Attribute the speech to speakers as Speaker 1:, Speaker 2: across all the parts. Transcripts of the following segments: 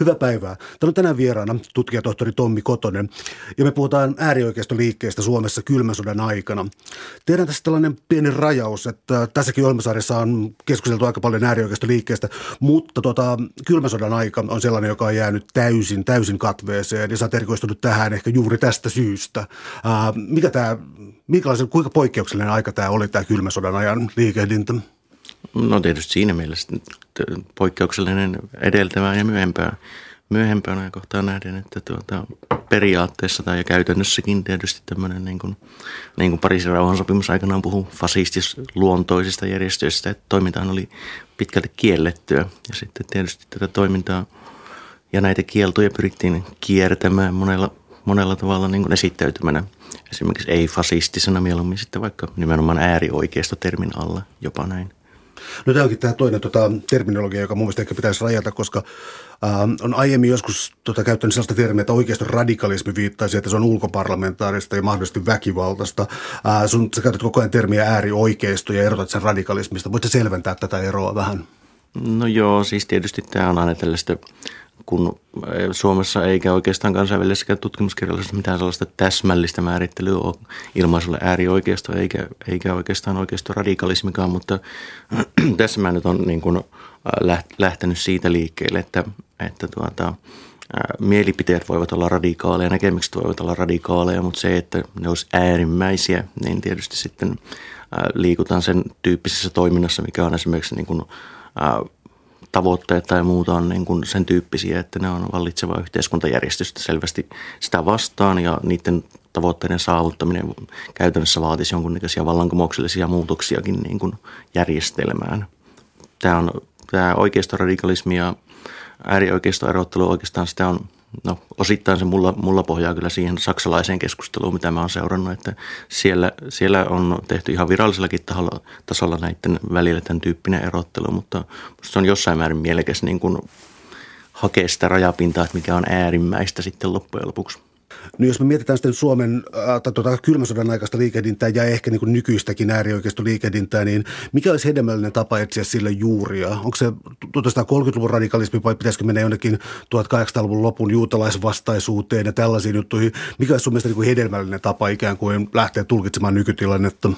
Speaker 1: Hyvää päivää. Täällä on tänään vieraana tutkijatohtori Tommi Kotonen ja me puhutaan äärioikeistoliikkeestä Suomessa kylmän sodan aikana. Tehdään tässä tällainen pieni rajaus, että tässäkin ohjelmasarjassa on keskusteltu aika paljon äärioikeistoliikkeestä, mutta tota, kylmän sodan aika on sellainen, joka on jäänyt täysin, täysin katveeseen ja sä oot erikoistunut tähän ehkä juuri tästä syystä. Ää, mikä tämä, kuinka poikkeuksellinen aika tämä oli tämä kylmän sodan ajan liikehdintä?
Speaker 2: No tietysti siinä mielessä poikkeuksellinen edeltävää ja myöhempää, myöhempään kohtaan nähden, että tuota, periaatteessa tai käytännössäkin tietysti tämmöinen niin kuin, niin kuin Pariisin rauhansopimus aikanaan puhui fasistis-luontoisista järjestöistä, että toimintahan oli pitkälti kiellettyä ja sitten tietysti tätä toimintaa ja näitä kieltoja pyrittiin kiertämään monella, monella tavalla niin kuin esittäytymänä. Esimerkiksi ei-fasistisena mieluummin sitten vaikka nimenomaan äärioikeistotermin alla jopa näin.
Speaker 1: No tämä onkin tämä toinen tota, terminologia, joka mun mielestä ehkä pitäisi rajata, koska äh, on aiemmin joskus tota, käyttänyt sellaista termiä, että oikeasta radikalismi viittaisi, että se on ulkoparlamentaarista ja mahdollisesti väkivaltaista. Äh, sun, sä käytät koko ajan termiä äärioikeisto ja erotat sen radikalismista. Voitko selventää tätä eroa vähän?
Speaker 2: No joo, siis tietysti tämä on aina tällaista kun Suomessa eikä oikeastaan kansainvälisessä tutkimuskirjallisuudessa mitään sellaista täsmällistä määrittelyä ole ilmaisulle äärioikeisto eikä, eikä oikeastaan oikeisto radikalismikaan, mutta tässä mä nyt on niin kuin lähtenyt siitä liikkeelle, että, että tuota, mielipiteet voivat olla radikaaleja, näkemykset voivat olla radikaaleja, mutta se, että ne olisi äärimmäisiä, niin tietysti sitten liikutaan sen tyyppisessä toiminnassa, mikä on esimerkiksi niin kuin, tavoitteet tai muuta on niin kuin sen tyyppisiä, että ne on vallitseva yhteiskuntajärjestystä selvästi sitä vastaan ja niiden tavoitteiden saavuttaminen käytännössä vaatisi jonkunnäköisiä vallankumouksellisia muutoksiakin niin kuin järjestelmään. Tämä on tämä oikeistoradikalismi ja äärioikeistoerottelu oikeastaan sitä on no osittain se mulla, mulla pohjaa kyllä siihen saksalaiseen keskusteluun, mitä mä oon seurannut, että siellä, siellä on tehty ihan virallisellakin tasolla, tasolla näiden välillä tämän tyyppinen erottelu, mutta se on jossain määrin mielekäs niin kuin hakea sitä rajapintaa, että mikä on äärimmäistä sitten loppujen lopuksi.
Speaker 1: No jos me mietitään sitten Suomen äh, tuota, kylmän sodan aikaista liikehdintää ja ehkä niin kuin nykyistäkin liikehdintää, niin mikä olisi hedelmällinen tapa etsiä sille juuria? Onko se 1930-luvun radikalismi vai pitäisikö mennä jonnekin 1800-luvun lopun juutalaisvastaisuuteen ja tällaisiin juttuihin? Mikä olisi sun mielestä niin kuin hedelmällinen tapa ikään kuin lähteä tulkitsemaan nykytilannetta?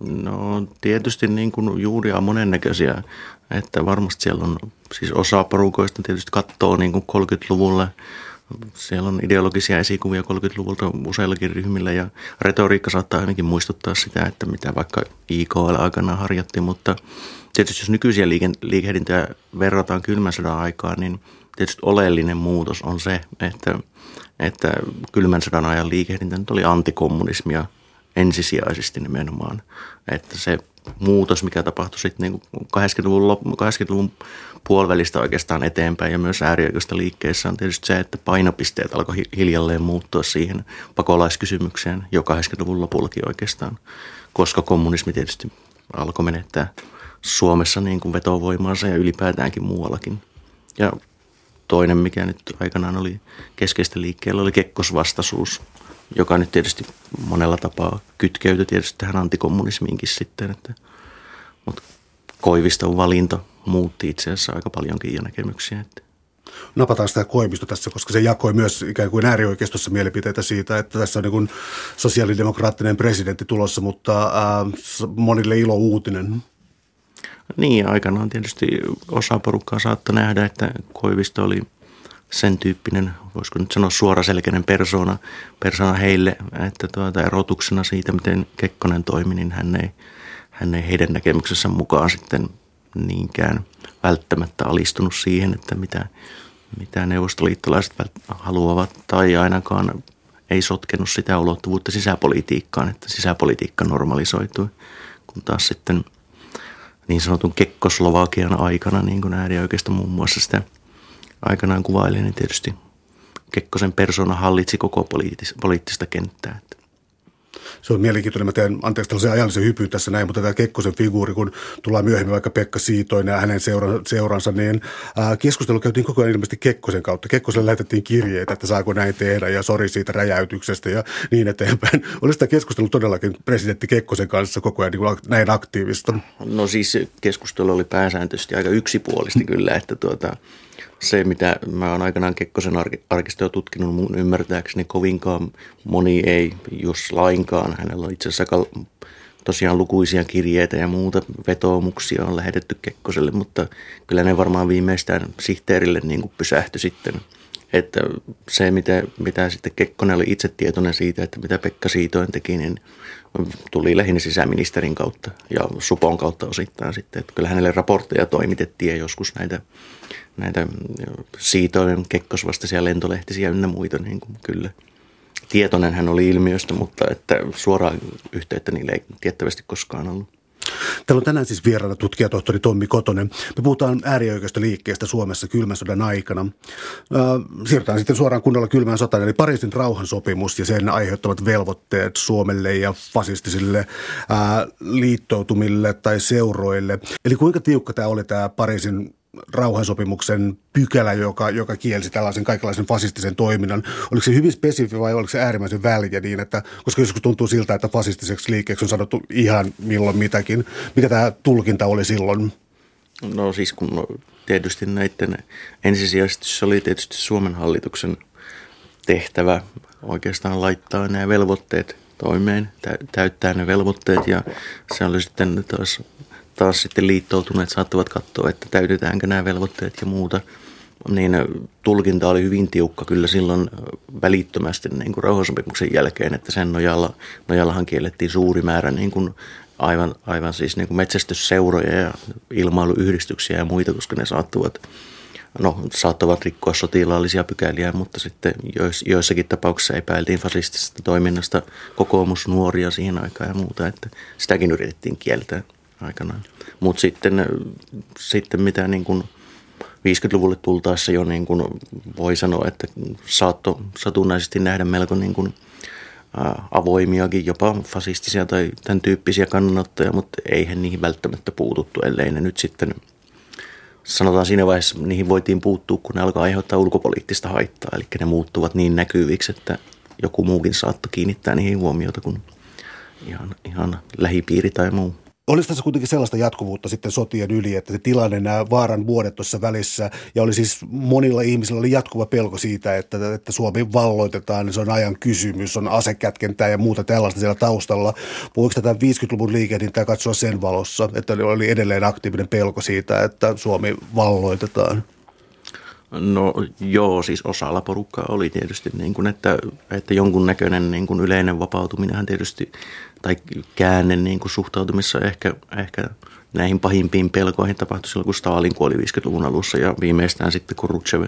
Speaker 2: No tietysti niin kuin juuria on monennäköisiä, että varmasti siellä on, siis osa porukoista tietysti katsoo niin kuin 30-luvulle – siellä on ideologisia esikuvia 30-luvulta useillakin ryhmillä ja retoriikka saattaa ainakin muistuttaa sitä, että mitä vaikka IKL aikana harjoitti, mutta tietysti jos nykyisiä liikehdintöjä verrataan kylmän sodan aikaan, niin tietysti oleellinen muutos on se, että, että kylmän sodan ajan liikehdintä nyt oli antikommunismia ensisijaisesti nimenomaan. Että se muutos, mikä tapahtui sitten niin 80-luvun, 80-luvun puolivälistä oikeastaan eteenpäin ja myös äärioikeista liikkeessä on tietysti se, että painopisteet alkoi hiljalleen muuttua siihen pakolaiskysymykseen jo 80-luvun lopullakin oikeastaan, koska kommunismi tietysti alkoi menettää Suomessa niin kuin vetovoimaansa ja ylipäätäänkin muuallakin. Ja toinen, mikä nyt aikanaan oli keskeistä liikkeellä, oli kekkosvastaisuus, joka nyt tietysti monella tapaa kytkeytyi tietysti tähän antikommunismiinkin sitten. Että, mutta Koiviston valinta muutti itse asiassa aika paljonkin jo näkemyksiä. Että.
Speaker 1: Napataan sitä Koivisto tässä, koska se jakoi myös ikään kuin äärioikeistossa mielipiteitä siitä, että tässä on niin kuin sosiaalidemokraattinen presidentti tulossa, mutta äh, monille ilo uutinen.
Speaker 2: Niin, aikanaan tietysti osa porukkaa saattoi nähdä, että Koivisto oli sen tyyppinen, voisiko nyt sanoa suoraselkäinen persona, persona heille, että tuota, erotuksena siitä, miten Kekkonen toimi, niin hän ei, hän ei heidän näkemyksensä mukaan sitten niinkään välttämättä alistunut siihen, että mitä, mitä neuvostoliittolaiset haluavat tai ainakaan ei sotkenut sitä ulottuvuutta sisäpolitiikkaan, että sisäpolitiikka normalisoitui, kun taas sitten niin sanotun Kekkoslovakian aikana, niin kuin äärioikeista muun muassa sitä aikanaan kuvaili, niin tietysti Kekkosen persona hallitsi koko poliittista kenttää. Että
Speaker 1: se on mielenkiintoinen. Mä teen, anteeksi tällaisen ajallisen hypyn tässä näin, mutta tämä Kekkosen figuuri, kun tullaan myöhemmin vaikka Pekka Siitoinen ja hänen seura, seuransa, niin ää, keskustelu käytiin koko ajan ilmeisesti Kekkosen kautta. Kekkoselle lähetettiin kirjeitä, että saako näin tehdä ja sori siitä räjäytyksestä ja niin eteenpäin. Olisi tämä keskustelu todellakin presidentti Kekkosen kanssa koko ajan niin näin aktiivista?
Speaker 2: No siis keskustelu oli pääsääntöisesti aika yksipuolisesti kyllä, että tuota, se, mitä mä oon aikanaan Kekkosen arkistoa tutkinut, mun ymmärtääkseni kovinkaan moni ei, jos lainkaan. Hänellä on itse asiassa tosiaan lukuisia kirjeitä ja muuta vetoomuksia on lähetetty Kekkoselle, mutta kyllä ne varmaan viimeistään sihteerille niin kuin pysähtyi sitten. Että se, mitä, mitä sitten Kekkonen oli itse tietoinen siitä, että mitä Pekka Siitoin teki, niin tuli lähinnä sisäministerin kautta ja Supon kautta osittain sitten. Että kyllä hänelle raportteja toimitettiin ja joskus näitä, näitä Siitoin kekkosvastaisia lentolehtisiä ynnä muita, niin kuin kyllä – tietoinen hän oli ilmiöstä, mutta että suoraa yhteyttä niille ei tiettävästi koskaan ollut.
Speaker 1: Täällä on tänään siis vieraana tutkijatohtori Tommi Kotonen. Me puhutaan liikkeestä Suomessa kylmän sodan aikana. Siirrytään sitten suoraan kunnolla kylmään sotaan, eli Pariisin rauhansopimus ja sen aiheuttamat velvoitteet Suomelle ja fasistisille liittoutumille tai seuroille. Eli kuinka tiukka tämä oli tämä Pariisin rauhansopimuksen pykälä, joka, joka kielsi tällaisen kaikenlaisen fasistisen toiminnan. Oliko se hyvin spesifi vai oliko se äärimmäisen väliä niin, että, koska joskus tuntuu siltä, että fasistiseksi liikkeeksi on sanottu ihan milloin mitäkin. Mikä tämä tulkinta oli silloin?
Speaker 2: No siis kun tietysti näiden ensisijaisesti se oli tietysti Suomen hallituksen tehtävä oikeastaan laittaa nämä velvoitteet toimeen, täyttää ne velvoitteet ja se oli sitten taas taas sitten liittoutuneet saattavat katsoa, että täytetäänkö nämä velvoitteet ja muuta. Niin tulkinta oli hyvin tiukka kyllä silloin välittömästi niin kuin rauhansopimuksen jälkeen, että sen nojalla, nojallahan kiellettiin suuri määrä niin kuin aivan, aivan siis niin kuin metsästysseuroja ja ilmailuyhdistyksiä ja muita, koska ne saattuvat, no, saattavat rikkoa sotilaallisia pykäliä, mutta sitten jois, joissakin tapauksissa epäiltiin fasistisesta toiminnasta kokoomusnuoria siihen aikaan ja muuta, että sitäkin yritettiin kieltää aikanaan. Mutta sitten, sitten mitä niin kuin 50-luvulle tultaessa jo niin kuin voi sanoa, että saatto satunnaisesti nähdä melko niin kuin, avoimiakin, jopa fasistisia tai tämän tyyppisiä kannanottoja, mutta eihän niihin välttämättä puututtu, ellei ne nyt sitten sanotaan siinä vaiheessa, niihin voitiin puuttua, kun ne alkaa aiheuttaa ulkopoliittista haittaa, eli ne muuttuvat niin näkyviksi, että joku muukin saattoi kiinnittää niihin huomiota kuin ihan, ihan lähipiiri tai muu.
Speaker 1: Olisi tässä kuitenkin sellaista jatkuvuutta sitten sotien yli, että se tilanne, nämä vaaran vuodet tuossa välissä, ja oli siis monilla ihmisillä oli jatkuva pelko siitä, että, että Suomi valloitetaan, niin se on ajan kysymys, on asekätkentää ja muuta tällaista siellä taustalla. Voiko tätä 50-luvun liikehdintää katsoa sen valossa, että oli edelleen aktiivinen pelko siitä, että Suomi valloitetaan?
Speaker 2: No joo, siis osalla porukkaa oli tietysti, niin kuin, että, että jonkunnäköinen niin kuin yleinen vapautuminenhan tietysti, tai käänne niin kuin suhtautumissa ehkä, ehkä näihin pahimpiin pelkoihin tapahtui silloin, kun Stalin kuoli 50-luvun alussa ja viimeistään sitten, kun Rutschev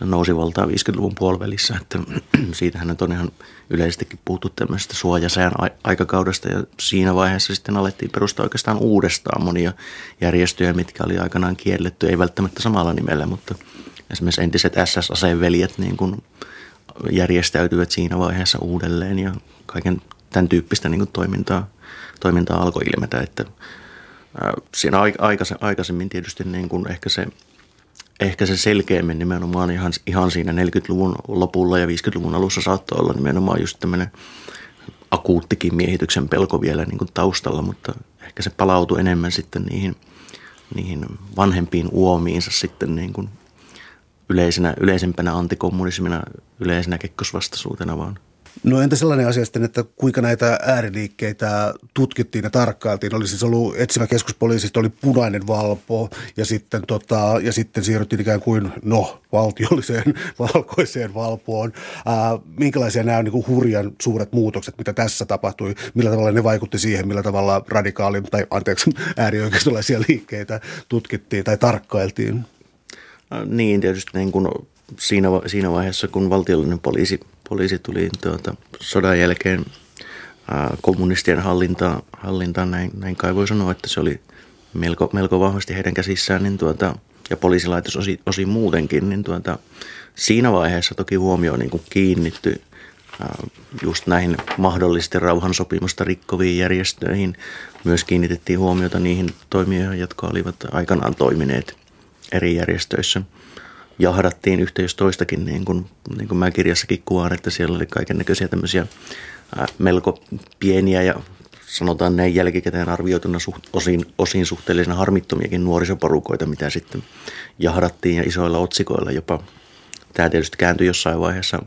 Speaker 2: nousi valtaan 50-luvun puolivälissä, että siitähän on ihan yleisestikin puhuttu tämmöisestä suojasään aikakaudesta ja siinä vaiheessa sitten alettiin perustaa oikeastaan uudestaan monia järjestöjä, mitkä oli aikanaan kielletty, ei välttämättä samalla nimellä, mutta – esimerkiksi entiset SS-aseveljet niin kuin järjestäytyivät siinä vaiheessa uudelleen ja kaiken tämän tyyppistä niin kuin toimintaa, toimintaa alkoi ilmetä, että ää, siinä aikaisemmin tietysti niin kuin ehkä se ehkä se selkeämmin nimenomaan ihan, ihan siinä 40-luvun lopulla ja 50-luvun alussa saattoi olla nimenomaan just tämmöinen akuuttikin miehityksen pelko vielä niin kuin taustalla, mutta ehkä se palautui enemmän sitten niihin, niihin vanhempiin uomiinsa sitten niin kuin yleisenä, yleisempänä antikommunismina, yleisenä kekkosvastaisuutena vaan.
Speaker 1: No entä sellainen asia sitten, että kuinka näitä ääriliikkeitä tutkittiin ja tarkkailtiin? Oli siis ollut etsivä keskuspoliisista, oli punainen valpo ja sitten, tota, ja sitten siirryttiin ikään kuin no, valtiolliseen valkoiseen valpoon. Ää, minkälaisia nämä on niin kuin hurjan suuret muutokset, mitä tässä tapahtui? Millä tavalla ne vaikutti siihen, millä tavalla radikaalin tai anteeksi äärioikeistolaisia liikkeitä tutkittiin tai tarkkailtiin?
Speaker 2: Äh, niin, tietysti niin kuin siinä, siinä vaiheessa, kun valtiollinen poliisi, poliisi tuli tuota, sodan jälkeen ää, äh, kommunistien hallintaan, hallintaan näin, näin kai voi sanoa, että se oli melko, melko vahvasti heidän käsissään, niin tuota, ja poliisilaitos osi, osi muutenkin, niin tuota, siinä vaiheessa toki huomio niin kuin kiinnitty ää, äh, just näihin mahdollisesti rauhansopimusta rikkoviin järjestöihin. Myös kiinnitettiin huomiota niihin toimijoihin, jotka olivat aikanaan toimineet – eri järjestöissä jahdattiin yhtä jos toistakin, niin kuin, niin kuin mä kirjassakin kuvaan, että siellä oli kaiken näköisiä tämmöisiä melko pieniä ja sanotaan näin jälkikäteen arvioituna suht, osin, osin suhteellisen harmittomiakin nuorisoporukoita, mitä sitten jahdattiin ja isoilla otsikoilla jopa. Tämä tietysti kääntyi jossain vaiheessa,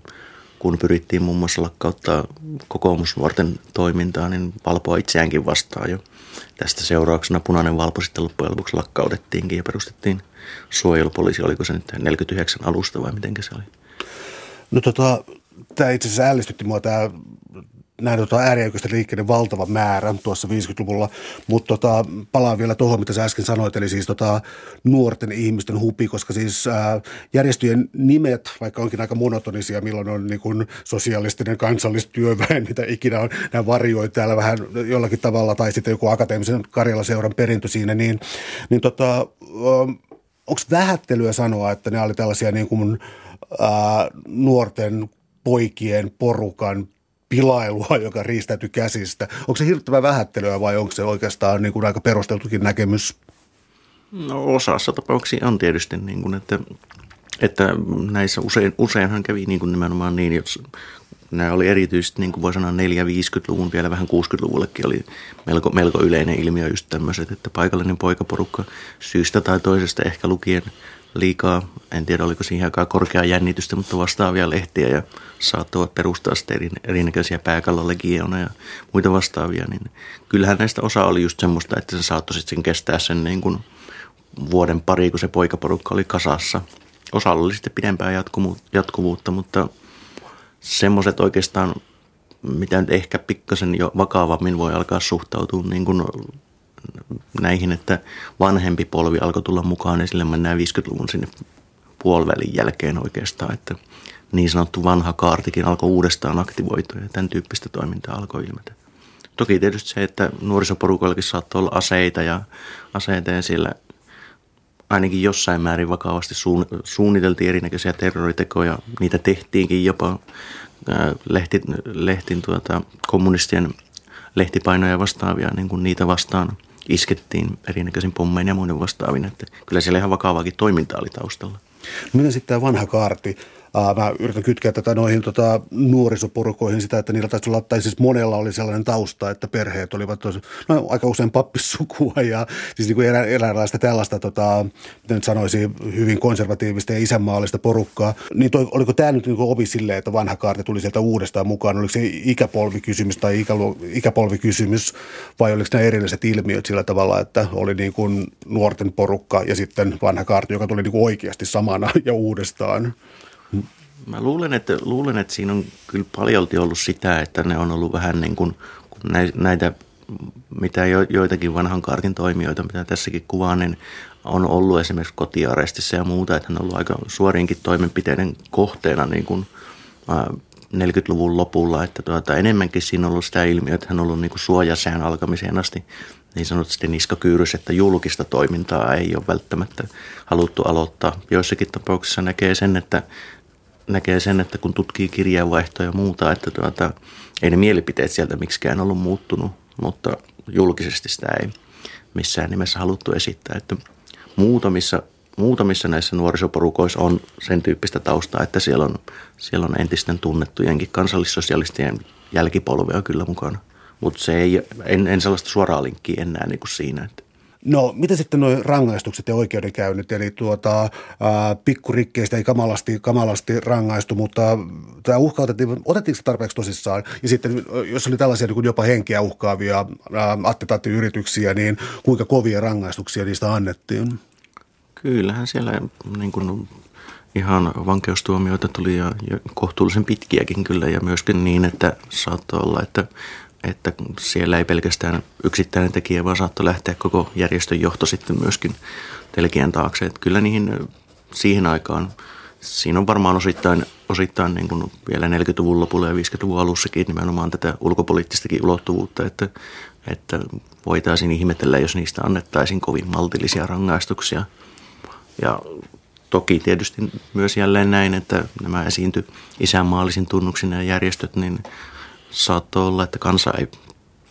Speaker 2: kun pyrittiin muun muassa lakkauttaa kokoomusnuorten toimintaa, niin Valpoa itseäänkin vastaan jo. Tästä seurauksena punainen Valpo sitten loppujen lopuksi lakkautettiinkin ja perustettiin suojelupoliisi, oliko se nyt 49 alusta vai miten se oli?
Speaker 1: No tota, tämä itse asiassa ällistytti mua tämä näin tota äärioikeisten liikkeiden valtava määrä tuossa 50-luvulla, mutta tota, palaan vielä tuohon, mitä sä äsken sanoit, eli siis tota, nuorten ihmisten hupi, koska siis ää, järjestöjen nimet, vaikka onkin aika monotonisia, milloin on niin kuin sosialistinen kansallistyöväen, mitä ikinä on, nämä varjoi täällä vähän jollakin tavalla, tai sitten joku akateemisen Karjala-seuran perintö siinä, niin, niin tota, onko vähättelyä sanoa, että ne oli tällaisia niin kuin, ää, nuorten poikien porukan pilailua, joka riistäytyi käsistä. Onko se hirttävä vähättelyä vai onko se oikeastaan niin kuin aika perusteltukin näkemys?
Speaker 2: No osassa tapauksia on tietysti, niin kuin, että, että näissä usein, useinhan kävi niin kuin nimenomaan niin, jos nämä oli erityisesti, niin kuin voi sanoa 4-50-luvun, vielä vähän 60-luvullekin oli melko, melko yleinen ilmiö just tämmöiset, että paikallinen poikaporukka syystä tai toisesta ehkä lukien – liikaa, en tiedä oliko siihen aikaan korkeaa jännitystä, mutta vastaavia lehtiä ja saattoivat perustaa sitten erinäköisiä pääkallolegioona ja muita vastaavia, niin kyllähän näistä osa oli just semmoista, että se saattoi sitten kestää sen niin kuin vuoden pari, kun se poikaporukka oli kasassa. Osa oli sitten pidempää jatkuvuutta, mutta semmoiset oikeastaan, mitä nyt ehkä pikkasen jo vakavammin voi alkaa suhtautua niin kuin näihin, että vanhempi polvi alkoi tulla mukaan esille mennään 50-luvun sinne puolivälin jälkeen oikeastaan, että niin sanottu vanha kaartikin alkoi uudestaan aktivoitua ja tämän tyyppistä toimintaa alkoi ilmetä. Toki tietysti se, että nuorisoporukoillakin saattoi olla aseita ja aseita ja siellä ainakin jossain määrin vakavasti suunniteltiin erinäköisiä terroritekoja. Niitä tehtiinkin jopa lehti, lehtin tuota, kommunistien lehtipainoja vastaavia niin kuin niitä vastaan – iskettiin erinäköisin pommein ja muiden vastaavin. Että kyllä siellä ihan vakavaakin toimintaa oli taustalla.
Speaker 1: No miten sitten tämä vanha kaarti? Ää, mä yritän kytkeä tätä noihin tota, nuorisoporukoihin sitä, että niillä taisi olla, tai siis monella oli sellainen tausta, että perheet olivat tosi, no, aika usein pappissukua ja siis niin kuin erä, eräänlaista tällaista, tota, miten nyt sanoisin, hyvin konservatiivista ja isänmaallista porukkaa. Niin toi, oliko tämä nyt niin ovi silleen, että vanha kaarti tuli sieltä uudestaan mukaan? Oliko se ikäpolvikysymys tai ikälu, ikäpolvikysymys vai oliko nämä erilaiset ilmiöt sillä tavalla, että oli niin kuin nuorten porukka ja sitten vanha kaarti, joka tuli niin kuin oikeasti samana ja uudestaan?
Speaker 2: Mä luulen että, luulen, että siinä on kyllä paljolti ollut sitä, että ne on ollut vähän niin kuin, näitä, mitä jo, joitakin vanhan kaartin toimijoita, mitä tässäkin kuvaan, niin on ollut esimerkiksi kotiarestissa ja muuta, että on ollut aika suoriinkin toimenpiteiden kohteena niin kuin, 40-luvun lopulla, että tuota, enemmänkin siinä on ollut sitä ilmiötä, että hän on ollut niin kuin suojasään alkamiseen asti niin sanotusti niskakyyrys, että julkista toimintaa ei ole välttämättä haluttu aloittaa. Joissakin tapauksissa näkee sen, että näkee sen, että kun tutkii kirjeenvaihtoa ja muuta, että tuota, ei ne mielipiteet sieltä miksikään ollut muuttunut, mutta julkisesti sitä ei missään nimessä haluttu esittää. Että muutamissa, muutamissa näissä nuorisoporukoissa on sen tyyppistä taustaa, että siellä on, siellä on entisten tunnettujenkin kansallissosialistien jälkipolvea kyllä mukana. Mutta se ei, en, en sellaista suoraa linkkiä enää niin kuin siinä, että
Speaker 1: No, mitä sitten nuo rangaistukset ja oikeudenkäynnit? Eli tuota, ää, pikkurikkeistä ei kamalasti, kamalasti rangaistu, mutta tämä uhka otettiin, otettiinko se tarpeeksi tosissaan? Ja sitten, jos oli tällaisia niin jopa henkeä uhkaavia attitaattiyrityksiä, niin kuinka kovia rangaistuksia niistä annettiin?
Speaker 2: Kyllähän siellä niin kuin ihan vankeustuomioita tuli ja, ja kohtuullisen pitkiäkin kyllä ja myöskin niin, että saattoi olla, että että siellä ei pelkästään yksittäinen tekijä, vaan saattoi lähteä koko järjestön johto sitten myöskin telkien taakse. Että kyllä niihin siihen aikaan, siinä on varmaan osittain, osittain niin kuin vielä 40-luvun lopulla ja 50-luvun alussakin nimenomaan tätä ulkopoliittistakin ulottuvuutta, että, että voitaisiin ihmetellä, jos niistä annettaisiin kovin maltillisia rangaistuksia. Ja toki tietysti myös jälleen näin, että nämä esiinty isänmaallisin tunnuksin ja järjestöt, niin – saattoi olla, että kansa ei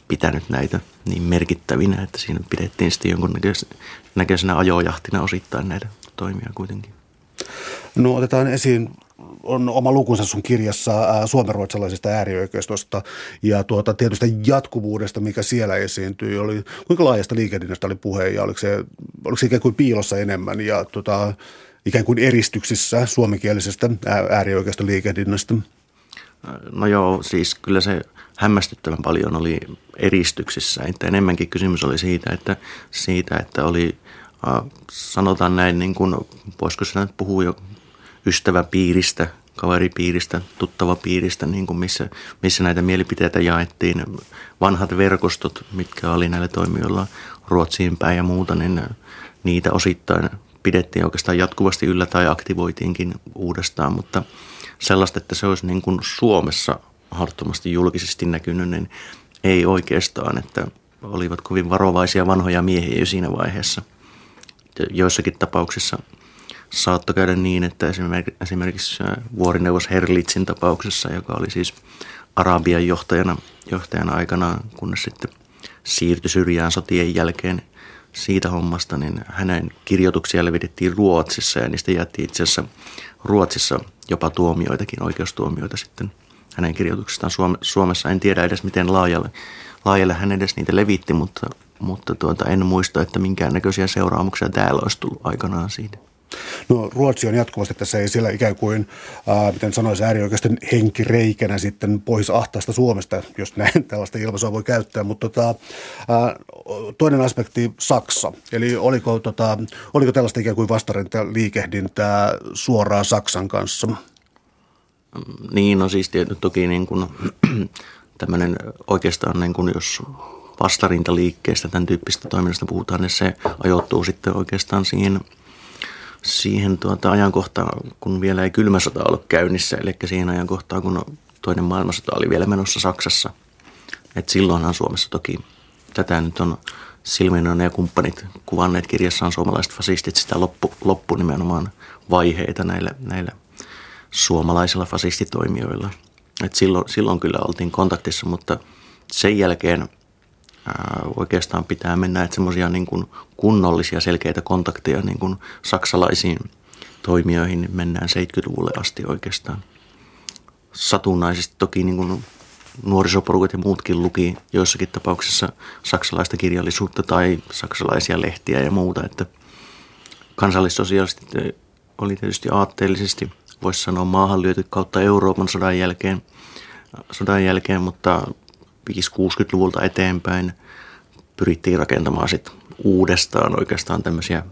Speaker 2: pitänyt näitä niin merkittävinä, että siinä pidettiin sitten jonkun näköisenä ajojahtina osittain näitä toimia kuitenkin.
Speaker 1: No otetaan esiin on oma lukunsa sun kirjassa suomenruotsalaisesta äärioikeistosta ja tuota, tietystä jatkuvuudesta, mikä siellä esiintyi. Oli, kuinka laajasta liikehdinnästä oli puhe ja oliko se, oliko se ikään kuin piilossa enemmän ja tuota, ikään kuin eristyksissä suomenkielisestä äärioikeista liikehdinnästä?
Speaker 2: No joo, siis kyllä se hämmästyttävän paljon oli eristyksissä. Että enemmänkin kysymys oli siitä, että, siitä, että oli sanotaan näin, niin kuin, voisiko se nyt puhua jo ystäväpiiristä, kaveripiiristä, tuttavapiiristä, niin kuin missä, missä näitä mielipiteitä jaettiin. Vanhat verkostot, mitkä oli näillä toimijoilla Ruotsiin päin ja muuta, niin niitä osittain pidettiin oikeastaan jatkuvasti yllä tai aktivoitiinkin uudestaan, mutta sellaista, että se olisi niin kuin Suomessa harttomasti julkisesti näkynyt, niin ei oikeastaan, että olivat kovin varovaisia vanhoja miehiä jo siinä vaiheessa. Joissakin tapauksissa saattoi käydä niin, että esimerkiksi vuorineuvos Herlitzin tapauksessa, joka oli siis Arabian johtajana, johtajana aikanaan, kunnes sitten siirtyi syrjään sotien jälkeen siitä hommasta, niin hänen kirjoituksia levitettiin Ruotsissa ja niistä jätti itse asiassa Ruotsissa jopa tuomioitakin, oikeustuomioita sitten hänen kirjoituksestaan Suomessa. En tiedä edes miten laajalle, laajalle hän edes niitä levitti, mutta, mutta tuota, en muista, että minkäännäköisiä seuraamuksia täällä olisi tullut aikanaan siitä.
Speaker 1: No Ruotsi on jatkuvasti tässä ei siellä ikään kuin, äh, miten sanoisi, äärioikeisten henkireikänä sitten pois ahtaasta Suomesta, jos näin tällaista ilmaisua voi käyttää. Mutta tota, äh, toinen aspekti Saksa. Eli oliko, tota, oliko tällaista ikään kuin vastarinta liikehdintää suoraan Saksan kanssa?
Speaker 2: Niin, no siis tietysti toki niin kuin, tämmöinen oikeastaan niin kuin jos vastarintaliikkeestä, tämän tyyppistä toiminnasta puhutaan, niin se ajoittuu sitten oikeastaan siihen – siihen tuota ajankohtaan, kun vielä ei kylmä sota ollut käynnissä, eli siihen ajankohtaan, kun toinen maailmansota oli vielä menossa Saksassa. Et silloinhan Suomessa toki tätä nyt on Silminen ja kumppanit kuvanneet kirjassaan suomalaiset fasistit sitä loppu, loppu nimenomaan vaiheita näillä, näillä suomalaisilla fasistitoimijoilla. Et silloin, silloin kyllä oltiin kontaktissa, mutta sen jälkeen oikeastaan pitää mennä, että semmoisia niin kuin kunnollisia selkeitä kontakteja niin kuin saksalaisiin toimijoihin mennään 70-luvulle asti oikeastaan. Satunnaisesti toki niin kuin nuorisoporukat ja muutkin luki joissakin tapauksissa saksalaista kirjallisuutta tai saksalaisia lehtiä ja muuta, että kansallissosiaalistit oli tietysti aatteellisesti, voisi sanoa maahan lyöty kautta Euroopan sodan jälkeen, sodan jälkeen mutta 5-60-luvulta eteenpäin pyrittiin rakentamaan sit uudestaan oikeastaan tämmöisiä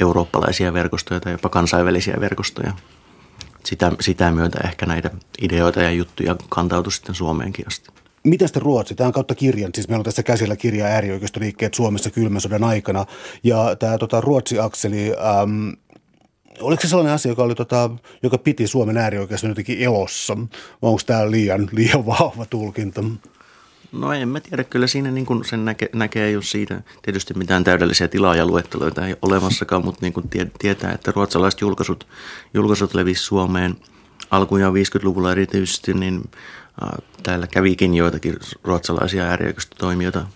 Speaker 2: eurooppalaisia verkostoja tai jopa kansainvälisiä verkostoja. Sitä, sitä myötä ehkä näitä ideoita ja juttuja kantautui sitten Suomeenkin asti.
Speaker 1: Miten sitten Ruotsi? Tämä on kautta kirjan, siis meillä on tässä käsillä kirja äärioikeistoliikkeet Suomessa kylmän sodan aikana. Ja tämä tota, Ruotsi-akseli, äm, oliko se sellainen asia, joka, oli, tota, joka piti Suomen äärioikeiston jotenkin elossa? Onko tämä liian, liian vahva tulkinta?
Speaker 2: No en mä tiedä, kyllä siinä niin kuin sen näke, näkee jo siitä. Tietysti mitään täydellisiä tilaajaluetteloita ei ole olemassakaan, mutta niin kuin tie, tietää, että ruotsalaiset julkaisut, julkaisut levisi Suomeen alkujaan 50-luvulla erityisesti, niin äh, täällä kävikin joitakin ruotsalaisia ääriököstötoimijoita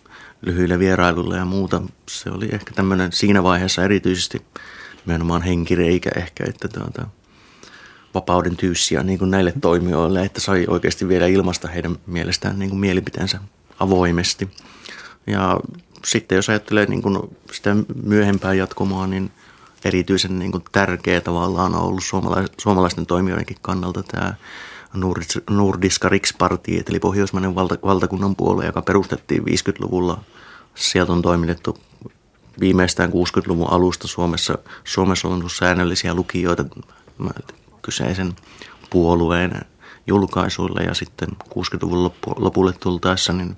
Speaker 2: lyhyillä vierailuilla ja muuta. Se oli ehkä tämmöinen siinä vaiheessa erityisesti nimenomaan henkireikä ehkä, että tuota, vapauden tyyssiä niin kuin näille toimijoille, että sai oikeasti vielä ilmasta heidän mielestään niin kuin mielipiteensä avoimesti. Ja sitten jos ajattelee niin kuin sitä myöhempää jatkumoa, niin erityisen niin kuin tärkeä tavallaan on ollut suomalaisten toimijoidenkin kannalta tämä Nordiska Riksparti, eli Pohjoismainen valta, valtakunnan puolue, joka perustettiin 50-luvulla. Sieltä on toimitettu viimeistään 60-luvun alusta Suomessa. Suomessa on ollut säännöllisiä lukijoita kyseisen puolueen julkaisuilla ja sitten 60-luvun lopulle tultaessa niin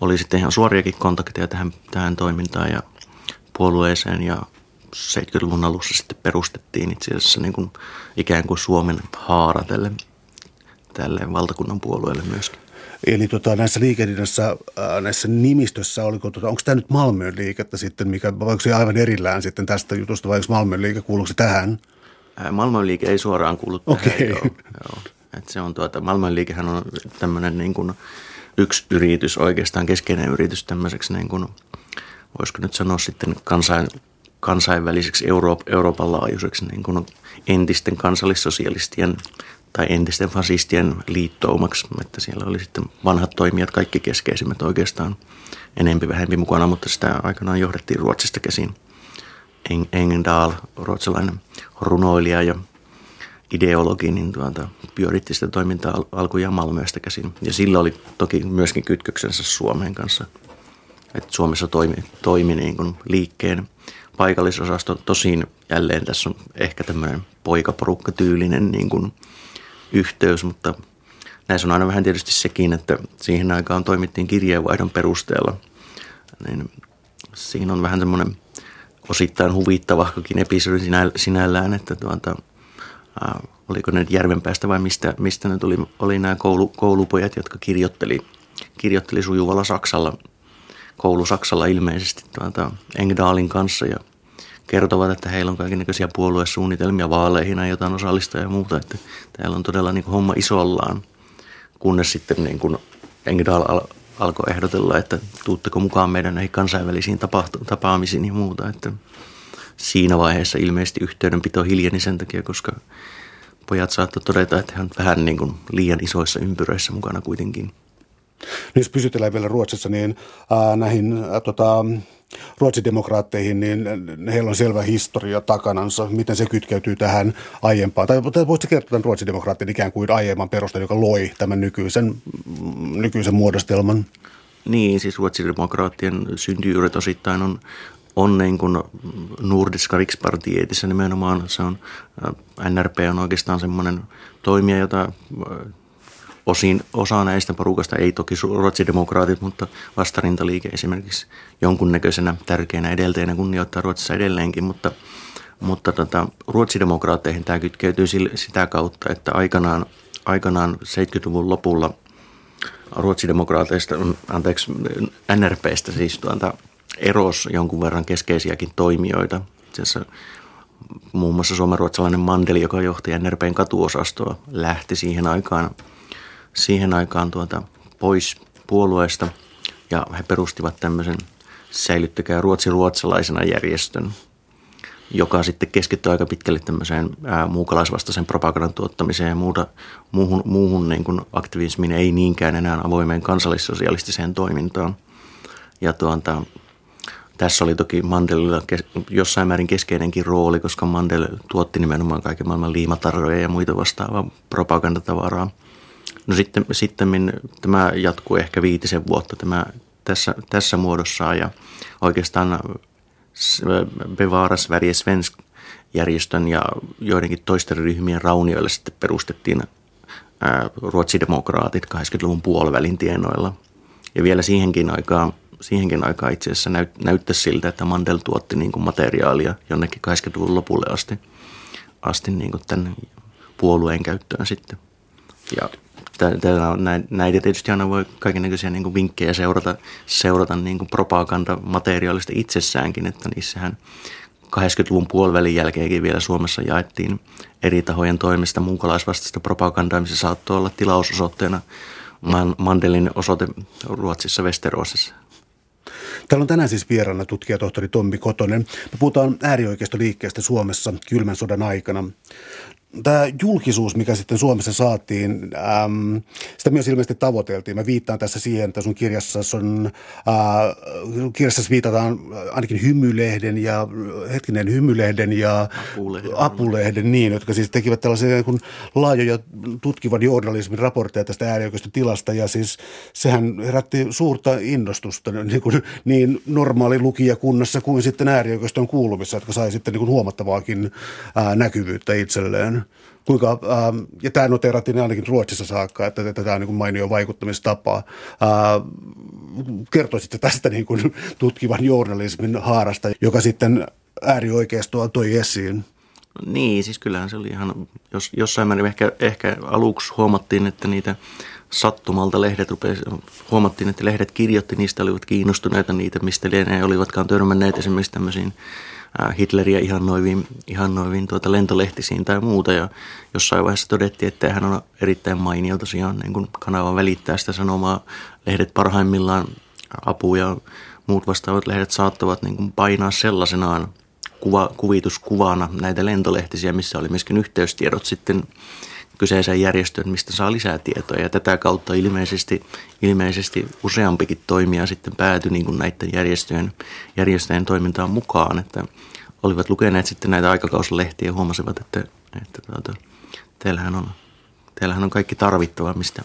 Speaker 2: oli sitten ihan suoriakin kontakteja tähän, tähän toimintaan ja puolueeseen ja 70-luvun alussa sitten perustettiin itse asiassa niin kuin ikään kuin Suomen haara tälle, tälle valtakunnan puolueelle myöskin.
Speaker 1: Eli tota, näissä liikehdinnässä, näissä nimistössä, oliko, tota, onko tämä nyt Malmön liikettä sitten, mikä, onko se aivan erillään sitten tästä jutusta, vai onko Malmön liike, kuuluuko se tähän?
Speaker 2: Malmön liike ei suoraan kuulu tähän. Okay. Joo, joo. Et se on tuota, Malmön liikehän on tämmöinen niin kuin yksi yritys, oikeastaan keskeinen yritys tämmöiseksi niin kuin, voisiko nyt sanoa sitten kansain, kansainväliseksi Euro- Euroopan laajuiseksi niin kuin entisten kansallissosialistien tai entisten fasistien liittoumaksi, että siellä oli sitten vanhat toimijat, kaikki keskeisimmät oikeastaan enempi vähempi mukana, mutta sitä aikanaan johdettiin Ruotsista käsin. Engendal, ruotsalainen runoilija ja ideologi, niin tuota, pyöritti sitä toimintaa alkujaan Malmöstä käsin. Ja sillä oli toki myöskin kytköksensä Suomen kanssa. Että Suomessa toimi, toimi niin kuin liikkeen paikallisosasto. Tosin jälleen tässä on ehkä tämmöinen poikaporukka-tyylinen niin kuin yhteys, mutta näissä on aina vähän tietysti sekin, että siihen aikaan toimittiin kirjeenvaihdon perusteella. Niin siinä on vähän semmoinen osittain huvittavakin episodi sinällään, että tuota, oliko ne Järvenpäästä vai mistä, mistä ne tuli, oli nämä koulu, koulupojat, jotka kirjoitteli, kirjoitteli sujuvalla Saksalla, koulusaksalla ilmeisesti tuota, Engdalin kanssa ja kertovat, että heillä on kaikenlaisia puoluesuunnitelmia vaaleihin, jotain osallistaa ja muuta, että täällä on todella niin kuin homma isollaan, kunnes sitten niin kuin Engdahl alkoi ehdotella, että tuutteko mukaan meidän näihin kansainvälisiin tapahtu- tapaamisiin ja muuta, että siinä vaiheessa ilmeisesti yhteydenpito hiljeni sen takia, koska pojat saattoi todeta, että he on vähän niin kuin liian isoissa ympyröissä mukana kuitenkin.
Speaker 1: No jos pysytellään vielä Ruotsissa, niin ää, näihin ää, tota, ruotsidemokraatteihin, niin heillä on selvä historia takanansa. Miten se kytkeytyy tähän aiempaan? Tai voisitko kertoa tämän ruotsidemokraattien ikään kuin aiemman perustan, joka loi tämän nykyisen, nykyisen muodostelman?
Speaker 2: Niin, siis ruotsidemokraattien syntyjuuret osittain on, on niin kuin Nordiska Rikspartietissä nimenomaan. Se on, NRP on oikeastaan semmoinen toimija, jota Osin, osa näistä porukasta ei toki ruotsidemokraatit, mutta vastarintaliike esimerkiksi jonkunnäköisenä tärkeänä edelteenä kunnioittaa Ruotsissa edelleenkin, mutta, mutta tota, ruotsidemokraatteihin tämä kytkeytyy sitä kautta, että aikanaan, aikanaan 70-luvun lopulla ruotsidemokraateista, anteeksi, NRPstä siis tuota, eros jonkun verran keskeisiäkin toimijoita. Itse asiassa muun muassa suomenruotsalainen Mandeli, joka johti NRPn katuosastoa, lähti siihen aikaan – siihen aikaan tuota pois puolueesta ja he perustivat tämmöisen säilyttäkää ruotsi-ruotsalaisena järjestön, joka sitten keskittyi aika pitkälle tämmöiseen ää, muukalaisvastaisen propagandan tuottamiseen ja muuta, muuhun, muuhun niin kuin aktivismiin, ei niinkään enää avoimeen kansallissosialistiseen toimintaan. Ja tuota, tässä oli toki Mandelilla jossain määrin keskeinenkin rooli, koska Mandel tuotti nimenomaan kaiken maailman liimatarroja ja muita vastaavaa propagandatavaraa – No sitten, sitten tämä jatkuu ehkä viitisen vuotta tämä, tässä, tässä muodossaan ja oikeastaan Bevara Sverige Svensk järjestön ja joidenkin toisten ryhmien raunioille sitten perustettiin ruotsidemokraatit 80-luvun puolivälin tienoilla. Ja vielä siihenkin aikaan, siihenkin aikaan itse asiassa näyt, näyttäisi siltä, että Mandel tuotti niin kuin materiaalia jonnekin 80-luvun lopulle asti, asti niin kuin tämän puolueen käyttöön sitten. Ja Täällä on näitä tietysti aina voi kaikenlaisia niin vinkkejä seurata, seurata niin kuin propagandamateriaalista itsessäänkin, että niissähän 80-luvun puolivälin jälkeenkin vielä Suomessa jaettiin eri tahojen toimesta muukalaisvastaista propagandaa, missä saattoi olla tilausosoitteena Mandelin osoite Ruotsissa Westerosissa.
Speaker 1: Täällä on tänään siis vieraana tutkija tohtori Tommi Kotonen. Me puhutaan äärioikeistoliikkeestä Suomessa kylmän sodan aikana tämä julkisuus, mikä sitten Suomessa saatiin, äm, sitä myös ilmeisesti tavoiteltiin. Mä viittaan tässä siihen, että sun kirjassa on, äh, kirjassa viitataan ainakin hymylehden ja hetkinen hymylehden ja apulehden, apulehden niin, jotka siis tekivät tällaisia kuin laajoja tutkivan journalismin raportteja tästä äärioikeiston tilasta ja siis sehän herätti suurta innostusta niin, kuin, niin normaali lukijakunnassa kuin sitten äärioikeiston kuulumissa, jotka sai sitten niin kuin huomattavaakin ää, näkyvyyttä itselleen kuinka, äh, ja tämä noteerattiin ainakin Ruotsissa saakka, että, tämä on niin kuin mainio vaikuttamistapa. Äh, kertoisitte tästä niin kuin tutkivan journalismin haarasta, joka sitten äärioikeistoa toi esiin?
Speaker 2: Niin, siis kyllähän se oli ihan, jos, jossain määrin ehkä, ehkä aluksi huomattiin, että niitä sattumalta lehdet rupesi, huomattiin, että lehdet kirjoitti, niistä olivat kiinnostuneita niitä, mistä lienee olivatkaan törmänneet esimerkiksi tämmöisiin Hitleriä ihannoiviin, ihannoiviin tuota lentolehtisiin tai muuta. Ja jossain vaiheessa todettiin, että hän on erittäin mainio tosiaan niin kuin kanava välittää sitä sanomaa. Lehdet parhaimmillaan apu ja muut vastaavat lehdet saattavat niin kuin painaa sellaisenaan kuva, kuvituskuvana näitä lentolehtisiä, missä oli myöskin yhteystiedot sitten kyseiseen järjestöön, mistä saa lisää tietoa. Ja tätä kautta ilmeisesti, ilmeisesti useampikin toimija sitten päätyi niin kuin näiden järjestöjen, järjestöjen toimintaan mukaan, että olivat lukeneet sitten näitä aikakauslehtiä ja huomasivat, että, että tuota, teillähän, on, teillähän on kaikki tarvittava, mistä